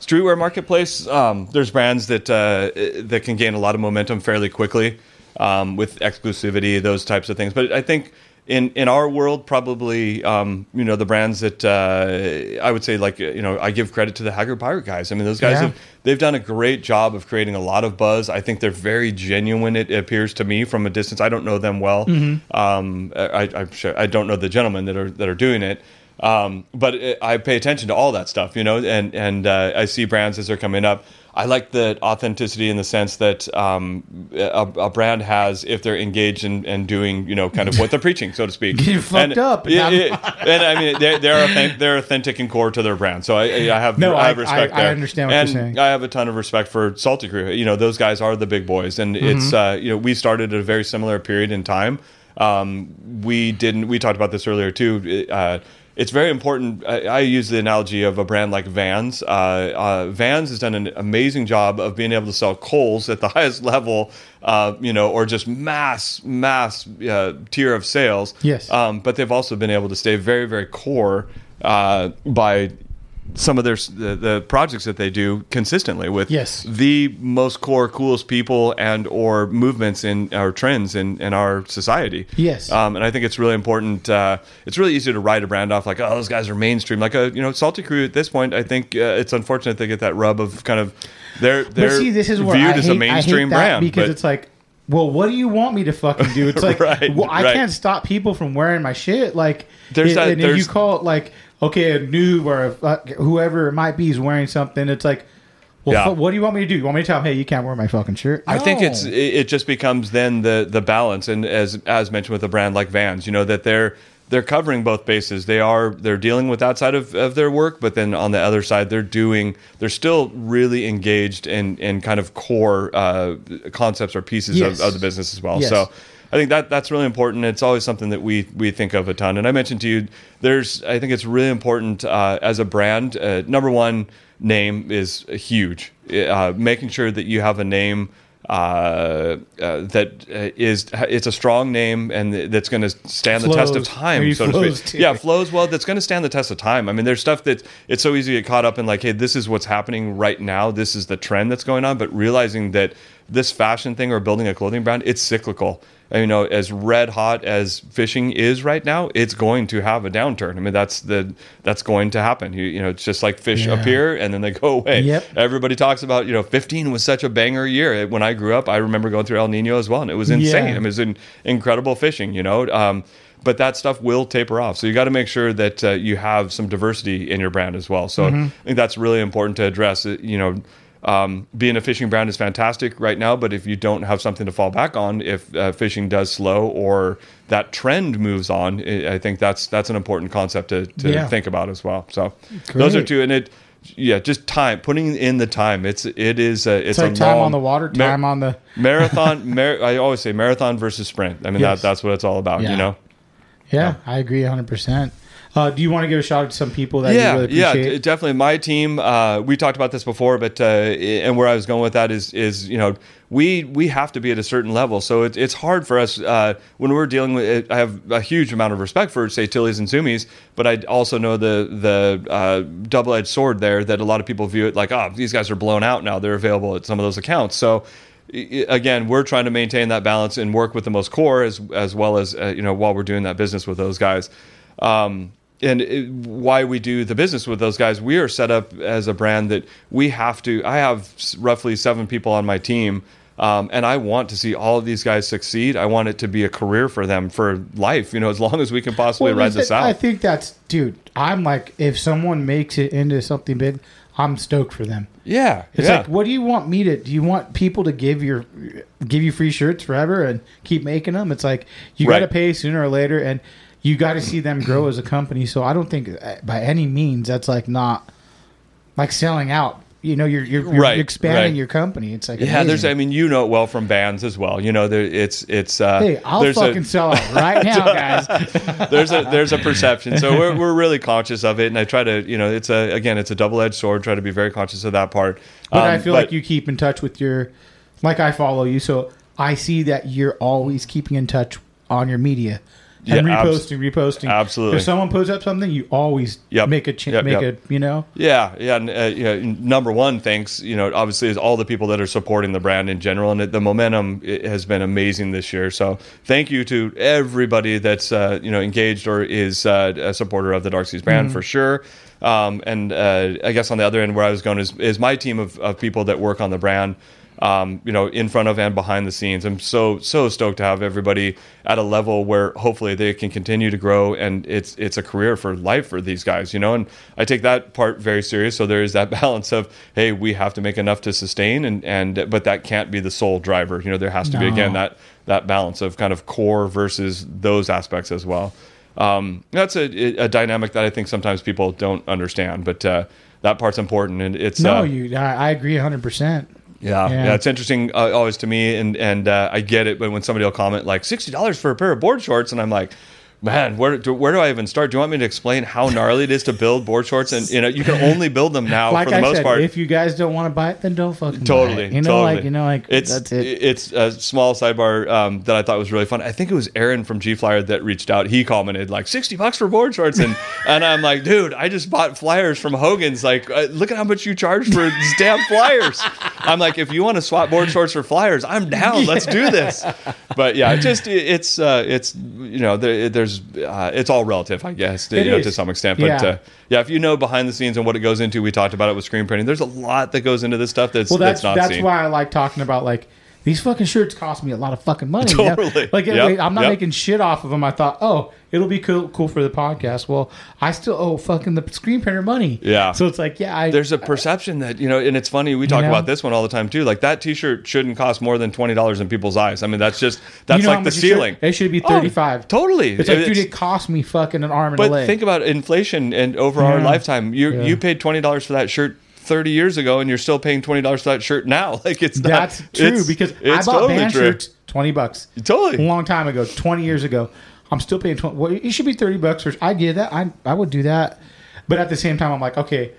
streetwear marketplace, um, there's brands that uh, that can gain a lot of momentum fairly quickly um, with exclusivity, those types of things. But I think. In, in our world, probably um, you know the brands that uh, I would say like you know I give credit to the Haggard Pirate guys. I mean those guys Yeah. have they've done a great job of creating a lot of buzz. I think they're very genuine. It appears to me from a distance. I don't know them well. Um, I, I'm sure I don't know the gentlemen that are that are doing it. Um, but it, I pay attention to all that stuff, you know, and and uh, I see brands as they're coming up. I like the authenticity in the sense that um, a, a brand has if they're engaged in, and doing, you know, kind of what they're preaching, so to speak. Get fucked and, up and Yeah, have- and I mean, they're they're, authentic, they're authentic and core to their brand. So I, I have No, I I- have respect I- I understand what you're saying. I have a ton of respect for Salty Crew. You know, those guys are the big boys, and Mm-hmm. it's uh, you know we started at a very similar period in time. Um, we didn't. We talked about this earlier too. Uh, it's very important. I, I use the analogy of a brand like Vans. Uh, uh, Vans has done an amazing job of being able to sell Kohl's at the highest level, uh, you know, or just mass mass uh, tier of sales. Yes. Um, but they've also been able to stay very very core uh, by some of their the, the projects that they do consistently with Yes. the most core coolest people and or movements in our trends in, in our society Yes. um, and I think it's really important uh, it's really easy to write a brand off like oh those guys are mainstream like a you know salty crew at this point I think uh, it's unfortunate they get that rub of kind of they're they're But see, this is viewed I as a mainstream hate brand because but- it's like, well, what do you want me to fucking do? It's like, Right, well, I right. can't stop people from wearing my shit. Like, There's and, that- and if you call it like, okay, a noob or a, uh, whoever it might be is wearing something. It's like, well, Yeah. fu- what do you want me to do? You want me to tell him, hey, you can't wear my fucking shirt? I think it's it it just becomes then the the balance and as as mentioned with a brand like Vans, you know that they're they're covering both bases. They are they're dealing with outside of, of their work, but then on the other side they're doing they're still really engaged in in kind of core uh, concepts or pieces Yes. of, of the business as well. Yes. So I think that that's really important. It's always something that we we think of a ton. And I mentioned to you, there's I think it's really important uh, as a brand. Uh, number one, name is huge. Uh, making sure that you have a name uh, uh, that uh, it's a strong name and that's going to stand the test of time, Maybe so to speak. too. Yeah, flows well. That's going to stand the test of time. I mean, there's stuff that it's so easy to get caught up in, like, hey, this is what's happening right now. This is the trend that's going on. But realizing that this fashion thing or building a clothing brand, it's cyclical. You know, as red hot as fishing is right now, it's going to have a downturn. I mean, that's the that's going to happen. You, you know, it's just like fish Yeah. appear and then they go away. Yep. Everybody talks about, you know, 15 was such a banger year. When I grew up, I remember going through El Nino as well, and it was insane. Yeah. I mean, it was in, incredible fishing, you know. Um, but that stuff will taper off. So you got to make sure that uh, you have some diversity in your brand as well. So Mm-hmm. I think that's really important to address. Uh, You know, um, being a fishing brand is fantastic right now, but if you don't have something to fall back on, if uh, fishing does slow or that trend moves on, I I think that's that's an important concept to, to Yeah. think about as well. So those are two, and it. Yeah, just time. Putting in the time. It's it is a it's It's like a time long, on the water, Mar- time on the. marathon. Mar- I always say marathon versus sprint. I mean Yes. that that's what it's all about. Yeah. You know. Yeah, I agree 100%. Uh, do you want to give a shout out to some people that yeah, you really yeah, d- definitely. My team. Uh, we talked about this before, but uh, and where I was going with that is is you know we we have to be at a certain level. So it, it's hard for us uh, when we're dealing with. it. I have a huge amount of respect for say Tilly's and Zumiez, but I also know the the uh, double edged sword there that a lot of people view it like, oh, these guys are blown out now. They're available at some of those accounts. So again, we're trying to maintain that balance and work with the most core as as well as uh, you know while we're doing that business with those guys. Um, and it, why we do the business with those guys, we are set up as a brand that we have to. I have roughly seven people on my team Um, and I want to see all of these guys succeed. I want it to be a career for them for life, you know, as long as we can possibly Well, ride this out. I think that's, dude. I'm like, if someone makes it into something big, I'm stoked for them. yeah. It's yeah. like, what do you want me to? Do you want people to give your give you free shirts forever and keep making them? It's like you got to pay sooner or later, and you got to see them grow as a company. So I don't think uh, by any means that's like not like selling out. You know, you're you're, you're Right, expanding right. your company. It's like Yeah, there's. I mean, you know it well from bands as well. You know, there, it's it's. Uh, Hey, I'll fucking a, sell out right now, guys. there's a there's a perception. So we're we're really conscious of it, and I try to you know it's a again it's a double edged sword. Try to be very conscious of that part. But I Um, feel like you keep in touch with your, like I follow you, so I see that you're always keeping in touch on your media and Yeah, abs- reposting, reposting. absolutely. If someone puts up something, you always Yep. make a ch- Yep, make yep. a you know. Yeah, yeah, and, uh, you know, number one, thanks. You know, obviously, is all the people that are supporting the brand in general, and it, the momentum it has been amazing this year. So, thank you to everybody that's uh, you know engaged or is uh, a supporter of the Dark Seas brand for sure. Um, and uh, I guess on the other end, where I was going is is my team of, of people that work on the brand. Um, you know, in front of and behind the scenes. I'm so so stoked to have everybody at a level where hopefully they can continue to grow, and it's it's a career for life for these guys. You know, and I take that part very serious. So there is that balance of hey, we have to make enough to sustain, and and but that can't be the sole driver. You know, there has to be again that that balance of kind of core versus those aspects as well. Um, that's a, a dynamic that I think sometimes people don't understand, but uh, that part's important, and it's No, uh, you. I, I agree hundred percent. Yeah, Yeah. yeah, it's interesting uh, always to me, and and uh, I get it. But when somebody will comment like sixty dollars for a pair of board shorts, and I'm like, man, where do, where do I even start? Do you want me to explain how gnarly it is to build board shorts? And you know, you can only build them now Like for the I most said, part. if you guys don't want to buy it, then don't fucking buy Totally, it. You know, totally. like you know, like it's that's it. it's a small sidebar um, that I thought was really fun. I think it was Aaron from G Flyer that reached out. He commented like sixty bucks for board shorts, and and I'm like, dude, I just bought flyers from Hogan's. Like, uh, look at how much you charge for these damn flyers. I'm like, if you want to swap board shorts for flyers, I'm down. Let's do this. But yeah, it just it- it's uh, it's you know there, there's uh, it's all relative, I guess, to, you know, to some extent. But Yeah. uh, yeah, if you know behind the scenes and what it goes into, we talked about it with screen printing. There's a lot that goes into this stuff that's well, that's that's not that's why I like talking about like these fucking shirts cost me a lot of fucking money. you know? Totally. Like Yep, I'm not yep. making shit off of them. I thought, oh, it'll be cool, cool for the podcast. Well, I still owe fucking the screen printer money. Yeah. So it's like, yeah, I, there's a perception that you know, and it's funny. We talk know? about this one all the time too. Like that T-shirt shouldn't cost more than twenty dollars in people's eyes. I mean, that's just that's you know like the ceiling. It should be Oh, 35. totally. It's like, dude, it cost me fucking an arm and a But leg. think about inflation and over our lifetime. You Yeah. you paid twenty dollars for that shirt. 30 years ago and you're still paying $20 for that shirt now like it's not That's true it's- because I bought totally band true. shirts twenty bucks. Totally. a long time ago, twenty years ago. I'm still paying twenty. Well, it should be thirty bucks. For, I get that. I I would do that, but at the same time, I'm like, okay.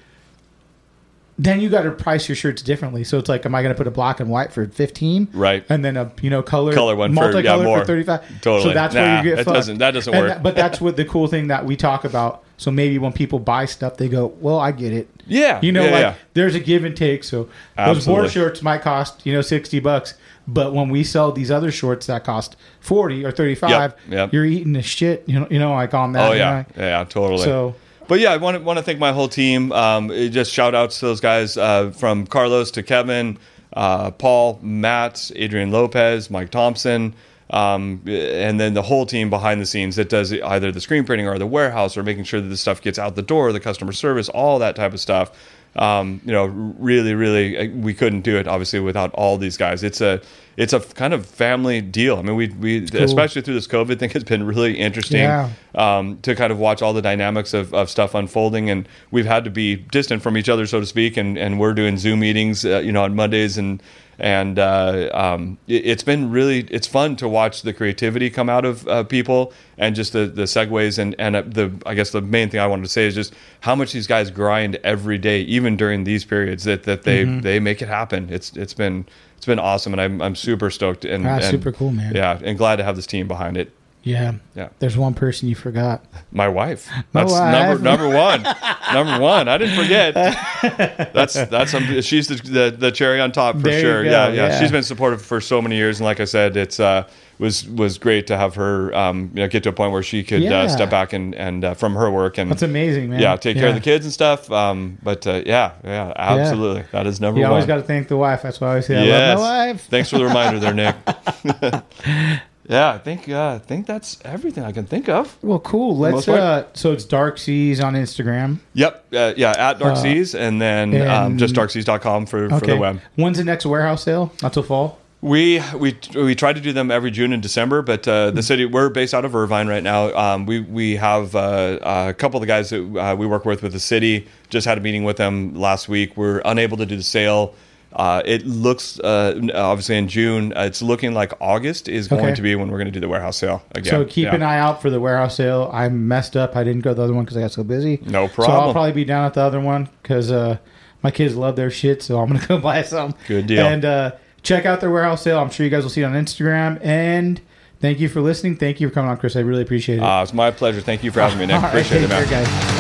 Then you got to price your shirts differently. So it's like, am I going to put a black and white for fifteen, Right. And then a you know color Color one for- yeah, more. for thirty five. Totally. So that's Nah, where you get that fucked. doesn't- that doesn't And work. but that's what the cool thing that we talk about. So maybe when people buy stuff, they go, "Well, I get it." Yeah, you know, yeah, like yeah. there's a give and take. So those board shorts might cost you know sixty bucks, but when we sell these other shorts that cost forty or thirty five, Yep, yep. you're eating the shit. You know, you know, like on that. Oh yeah, know? yeah, totally. So- but yeah, I want to want to thank my whole team. Um, just shout outs to those guys uh, from Carlos to Kevin, uh, Paul, Matt, Adrian Lopez, Mike Thompson, um, and then the whole team behind the scenes that does either the screen printing or the warehouse or making sure that the stuff gets out the door, the customer service, all that type of stuff. Um, you know, really, really, uh, we couldn't do it obviously without all these guys. It's a it's a kind of family deal. I mean, we we especially through this COVID thing, it's been really interesting Yeah. um, to kind of watch all the dynamics of, of stuff unfolding. And we've had to be distant from each other, so to speak. And, and we're doing Zoom meetings, uh, you know, on Mondays. And, and uh, um, it, it's been really, it's fun to watch the creativity come out of uh, people and just the, the segues. And, and uh, the, I guess the main thing I wanted to say is just how much these guys grind every day, even during these periods that, that they, Mm-hmm. they make it happen. It's, it's been, it's been awesome. And I'm, I'm super stoked and, Ah, and super cool, man. Yeah. And glad to have this team behind it. Yeah. Yeah. There's one person you forgot. My wife. My That's wife. number number one. number one. I didn't forget. That's that's um, she's the, the the cherry on top for There sure. yeah, yeah, yeah. She's been supportive for so many years, and like I said, it's uh was was great to have her um you know get to a point where she could Yeah. uh, step back and and uh, from her work and That's amazing, man. yeah take care of the kids and stuff. Um, but uh, yeah, yeah, absolutely, that is number You one. always got to thank the wife. That's why I always say I love my wife. Thanks for the reminder there, Nick. yeah, I think uh, I think that's everything I can think of. Well, cool. Let's. uh So it's Dark Seas on Instagram. Yep. Uh, yeah. At Dark Seas, and then um, just darkseas.com for, for the web. When's the next warehouse sale? Not till fall. We we we try to do them every June and December, but uh, the city we're based out of Irvine right now. Um, we we have uh, a couple of the guys that uh, we work with with the city. Just had a meeting with them last week. We're unable to do the sale. Uh, it looks uh, obviously in June. Uh, it's looking like August is going Okay. to be when we're going to do the warehouse sale again. So keep Yeah. an eye out for the warehouse sale. I messed up. I didn't go to the other one because I got so busy. No problem. So I'll probably be down at the other one because uh, my kids love their shit. So I'm gonna go buy some. Good deal. And uh, check out their warehouse sale. I'm sure you guys will see it on Instagram. And thank you for listening. Thank you for coming on, Chris. I really appreciate it. Uh, it's my pleasure. Thank you for having me, Nick. All right, Appreciate it, man. care, guys.